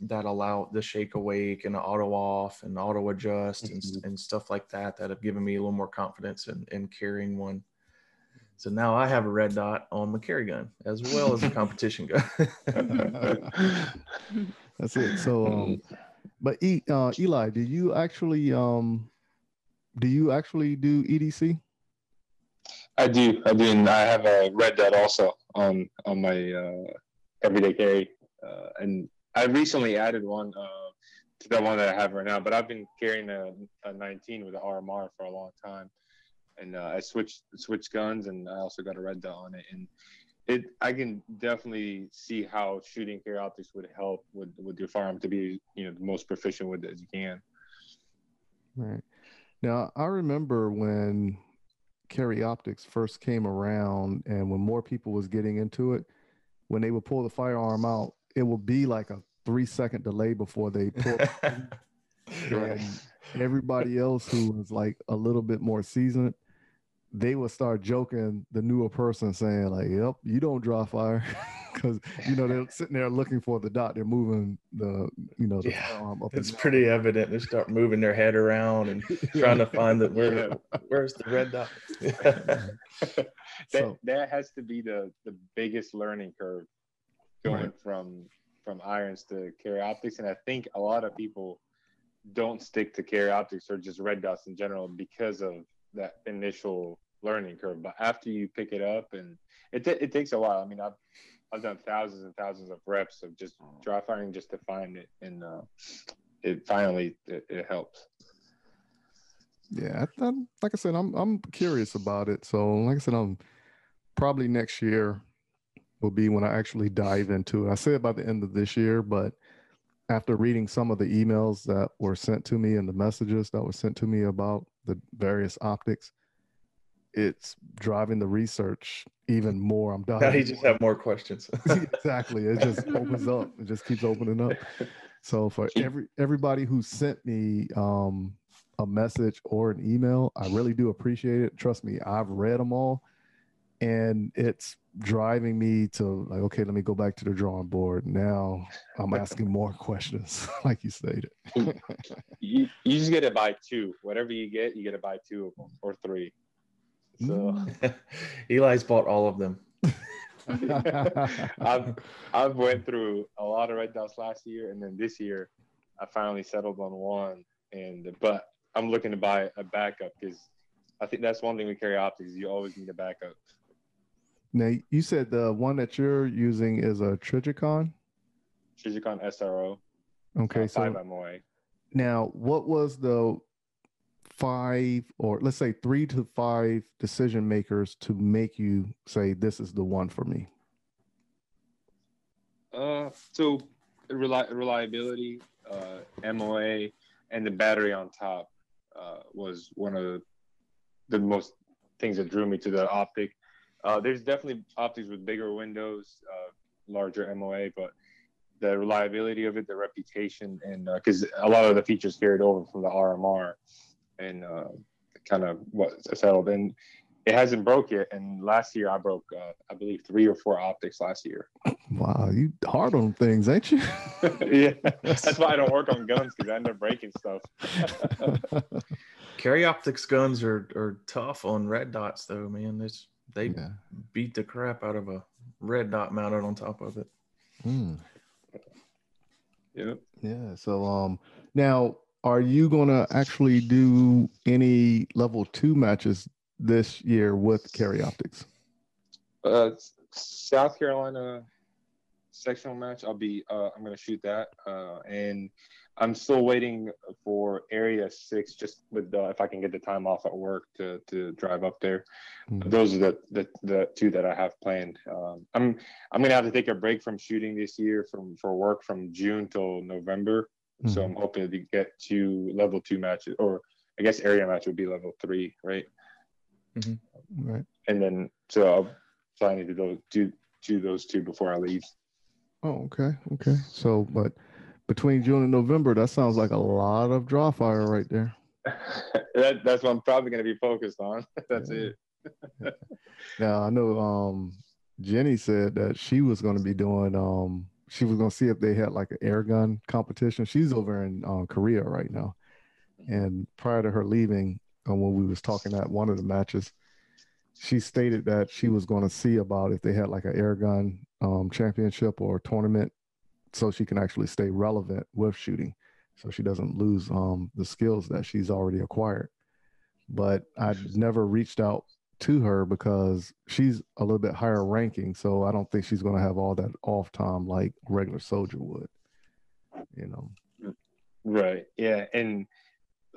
that allow the shake awake and the auto off and auto adjust mm-hmm. and, and stuff like that that have given me a little more confidence in, in carrying one. So now I have a red dot on my carry gun as well as a competition gun. *laughs* That's it. So, um, but e, uh, Eli, do you actually um, do you actually do EDC? I do. I do. And I have a red dot also on on my uh, everyday carry, uh, and I recently added one uh, to the one that I have right now. But I've been carrying a, a 19 with an RMR for a long time and uh, I switched switched guns, and I also got a red dot on it. And it, I can definitely see how shooting carry optics would help with with your firearm to be, you know, the most proficient with it as you can. Right. Now, I remember when Carry Optics first came around and when more people was getting into it, when they would pull the firearm out, it would be like a three second delay before they pull. *laughs* everybody else who was like a little bit more seasoned, they would start joking the newer person saying like, "Yep, you don't draw fire," *laughs* because you know they're sitting there looking for the dot. They're moving the you know the Yeah, up. It's and pretty evident. They start moving their head around and trying to find the where *laughs* where's the red dot. *laughs* that, So- that has to be the the biggest learning curve going Right. from from irons to carry optics and i think a lot of people don't stick to carry optics or just red dots in general because of that initial learning curve but after you pick it up and it, ta- it takes a while i mean i've i've done thousands and thousands of reps of just dry firing just to find it and uh, it finally it, it helps Yeah, I, I, like I said, I'm I'm curious about it. So, like I said, I'm probably next year will be when I actually dive into it. I said by the end of this year, but after reading some of the emails that were sent to me and the messages that were sent to me about the various optics, it's driving the research even more. I'm Now diving you just have more questions. *laughs* exactly. It just opens *laughs* up. It just keeps opening up. *laughs* So for every everybody who sent me um, a message or an email, I really do appreciate it. Trust me, I've read them all, and it's driving me to like, okay, let me go back to the drawing board. Now I'm asking more questions, like you stated. you, you just get to buy two whatever you get you get to buy two of them or three so *laughs* Eli's bought all of them. *laughs* I've I've went through a lot of red dots last year, and then this year, I finally settled on one. And but I'm looking to buy a backup because I think that's one thing we carry optics. You always need a backup. Now you said the one that you're using is a Trijicon. Trijicon SRO. Okay, uh, so five MOA. Now, what was the five or let's say three to five decision makers to make you say this is the one for me? Uh, so reli- reliability, uh, MOA, and the battery on top uh, was one of the, most things that drew me to the optic. Uh, there's definitely optics with bigger windows, uh, larger MOA, but the reliability of it, the reputation, and because a lot of the features carried over from the RMR, and uh, kind of what settled. And it hasn't broke yet. And last year I broke, uh, I believe, three or four optics last year. *laughs* Wow, you hard on things, ain't you? *laughs* yeah, that's why I don't work on guns because I end up breaking stuff. *laughs* Carry optics guns are, are tough on red dots though, man. There's they beat the crap out of a red dot mounted on top of it. Hmm. Yep. Yeah. So um now are you gonna actually do any level two matches this year with carry optics? Uh, South Carolina sectional match. I'll be. Uh, I'm gonna shoot that. Uh, and I'm still waiting for Area Six. Just with the, if I can get the time off at work to to drive up there. Those are the, the the two that I have planned. Um, I'm I'm gonna have to take a break from shooting this year from for work from June till November. So I'm hoping to get to level two matches, or I guess area match would be level three, right? Right. And then so I'll planning to do do do those two before I leave. Oh, okay. Okay. So but between June and November, that sounds like a lot of dry fire right there. *laughs* that, that's what I'm probably going to be focused on. *laughs* that's it. Now I know um Jenny said that she was going to be doing um she was to see if they had like an air gun competition. She's over in um, Korea right now, and prior to her leaving, uh, when we was talking at one of the matches, she stated that she was going to see about if they had like an air gun um, championship or tournament, so she can actually stay relevant with shooting, so she doesn't lose um, the skills that she's already acquired. But I never reached out to her because she's a little bit higher ranking, so I don't think she's going to have all that off time like regular soldier would. You know. Right. Yeah. And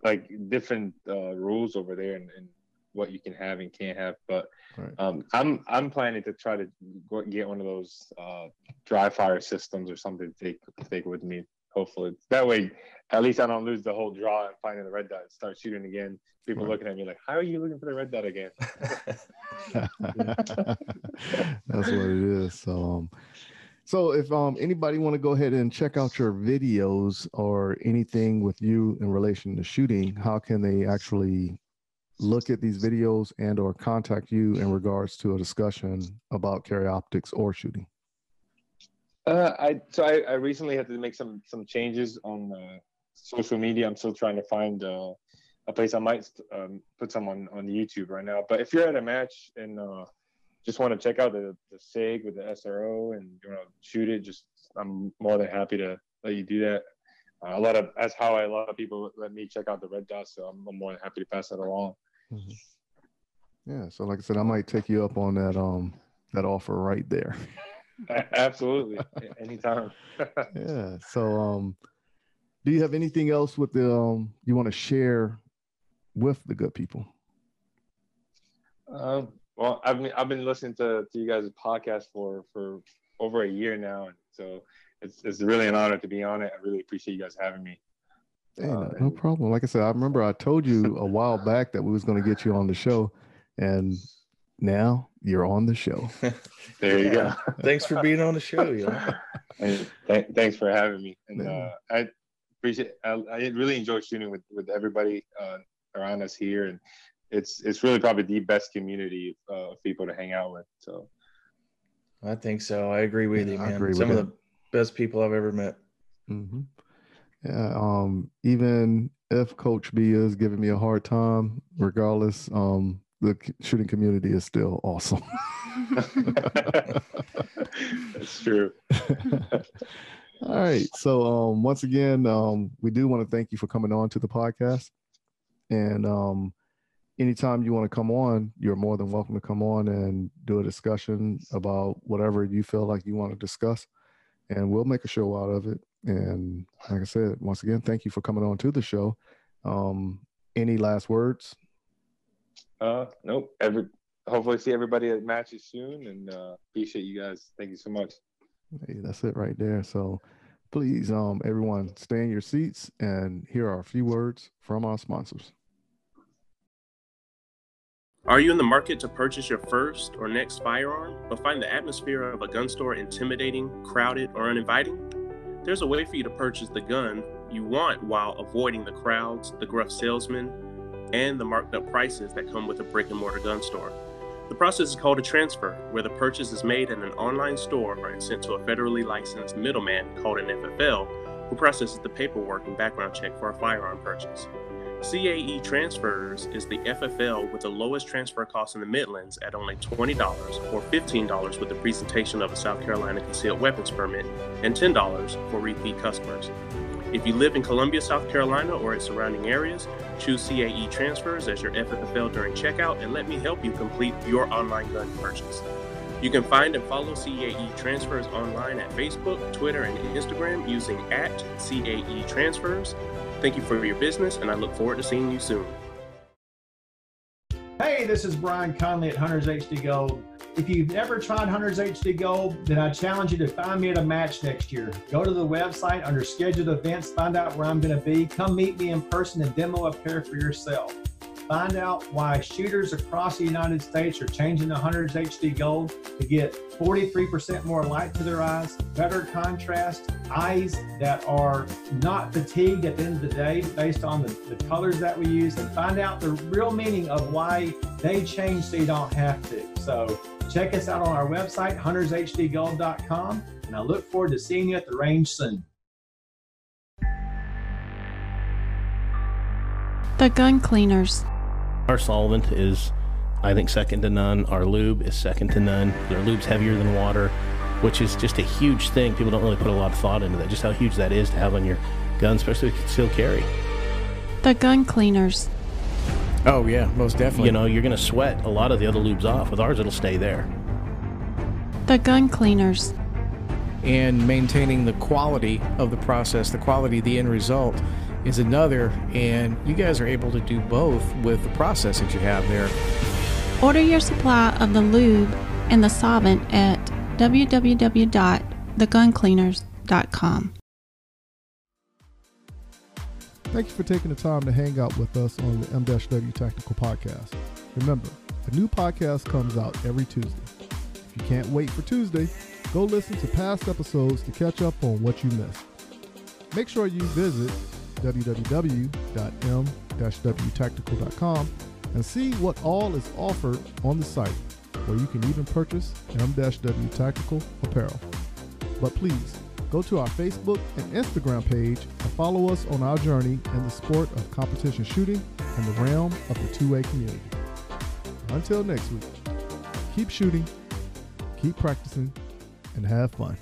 like different uh, rules over there and, and what you can have and can't have. But Right. um, I'm I'm planning to try to go, get one of those uh, dry fire systems or something to take take with me. Hopefully that way at least I don't lose the whole draw and finding the red dot. and Start shooting again. People Right. looking at me like, "How are you looking for the red dot again?" *laughs* That's what it is. So, um, so if um anybody want to go ahead and check out your videos or anything with you in relation to shooting, how can they actually look at these videos and or contact you in regards to a discussion about carry optics or shooting? Uh, I so I, I recently had to make some some changes on uh, social media. I'm still trying to find uh, a place I might um, put some on, on YouTube right now. But if you're at a match and uh, just want to check out the the Sig with the SRO and you want know shoot it, just I'm more than happy to let you do that. Uh, a lot of that's how I, a lot of people let me check out the red dot, so I'm, I'm more than happy to pass that along. Yeah. So like I said, I might take you up on that um that offer right there. *laughs* *laughs* Absolutely, anytime. *laughs* yeah. So um do you have anything else with the um you want to share with the good people? Um, well, I've been, I've been listening to, to you guys' podcast for, for over a year now. And so it's, it's really an honor to be on it. I really appreciate you guys having me. Hey, no, no problem. Like I said, I remember I told you a while back that we was going to get you on the show, and now you're on the show. *laughs* There you go. *laughs* Thanks for being on the show. You *laughs* know? And th- thanks for having me. And uh, I appreciate. I, I really enjoy shooting with with everybody uh, around us here, and it's it's really probably the best community uh, of people to hang out with. So I think so. I agree with Yeah, you, I man. agree Some with of the best people I've ever met. hmm Yeah. Um. Even if Coach B is giving me a hard time, regardless, um, the shooting community is still awesome. *laughs* that's true. *laughs* All right. So um once again, um we do want to thank you for coming on to the podcast. And um anytime you want to come on, you're more than welcome to come on and do a discussion about whatever you feel like you want to discuss. And we'll make a show out of it. And like I said, once again, thank you for coming on to the show. Um any last words? Uh, nope. Every hopefully see everybody at matches soon, and uh, appreciate you guys. Thank you so much. Hey, that's it right there. So please, um, everyone stay in your seats and here are a few words from our sponsors. Are you in the market to purchase your first or next firearm, but find the atmosphere of a gun store intimidating, crowded, or uninviting? There's a way for you to purchase the gun you want while avoiding the crowds, the gruff salesmen, and the marked up prices that come with a brick and mortar gun store. The process is called a transfer, where the purchase is made in an online store and sent to a federally licensed middleman called an FFL, who processes the paperwork and background check for a firearm purchase. CAE Transfers is the FFL with the lowest transfer cost in the Midlands at only $20 or $15 with the presentation of a South Carolina concealed weapons permit and $10 for repeat customers. If you live in Columbia, South Carolina or its surrounding areas, choose CAE Transfers as your FFL during checkout and let me help you complete your online gun purchase. You can find and follow CAE Transfers online at Facebook, Twitter, and Instagram using at CAE Transfers. Thank you for your business, and I look forward to seeing you soon. Hey, this is Brian Conley at Hunters HD Gold. If you've never tried Hunters HD Gold, then I challenge you to find me at a match next year. Go to the website under scheduled events, find out where I'm going to be. Come meet me in person and demo a pair for yourself. Find out why shooters across the United States are changing to Hunters HD Gold to get 43% more light to their eyes, better contrast, eyes that are not fatigued at the end of the day based on the, the colors that we use, and find out the real meaning of why they change so you don't have to. So check us out on our website, huntershdgold.com, and I look forward to seeing you at the range soon. The gun cleaners. Our solvent is, I think, second to none. Our lube is second to none. Their lube's heavier than water, which is just a huge thing. People don't really put a lot of thought into that, just how huge that is to have on your gun, especially with concealed carry. The gun cleaners. Oh yeah, most definitely. You know, you're going to sweat a lot of the other lubes off. With ours, it'll stay there. The gun cleaners. and maintaining the quality of the process, the quality of the end result is another. And you guys are able to do both with the process that you have there. Order your supply of the lube and the solvent at www.theguncleaners.com. Thank you for taking the time to hang out with us on the M-W Tactical Podcast. Remember, a new podcast comes out every Tuesday. If you can't wait for Tuesday, go listen to past episodes to catch up on what you missed. Make sure you visit www.m-wtactical.com and see what all is offered on the site, where you can even purchase M-W Tactical apparel. But please, go to our Facebook and Instagram page and follow us on our journey in the sport of competition shooting and the realm of the 2A community. Until next week, keep shooting, keep practicing, and have fun.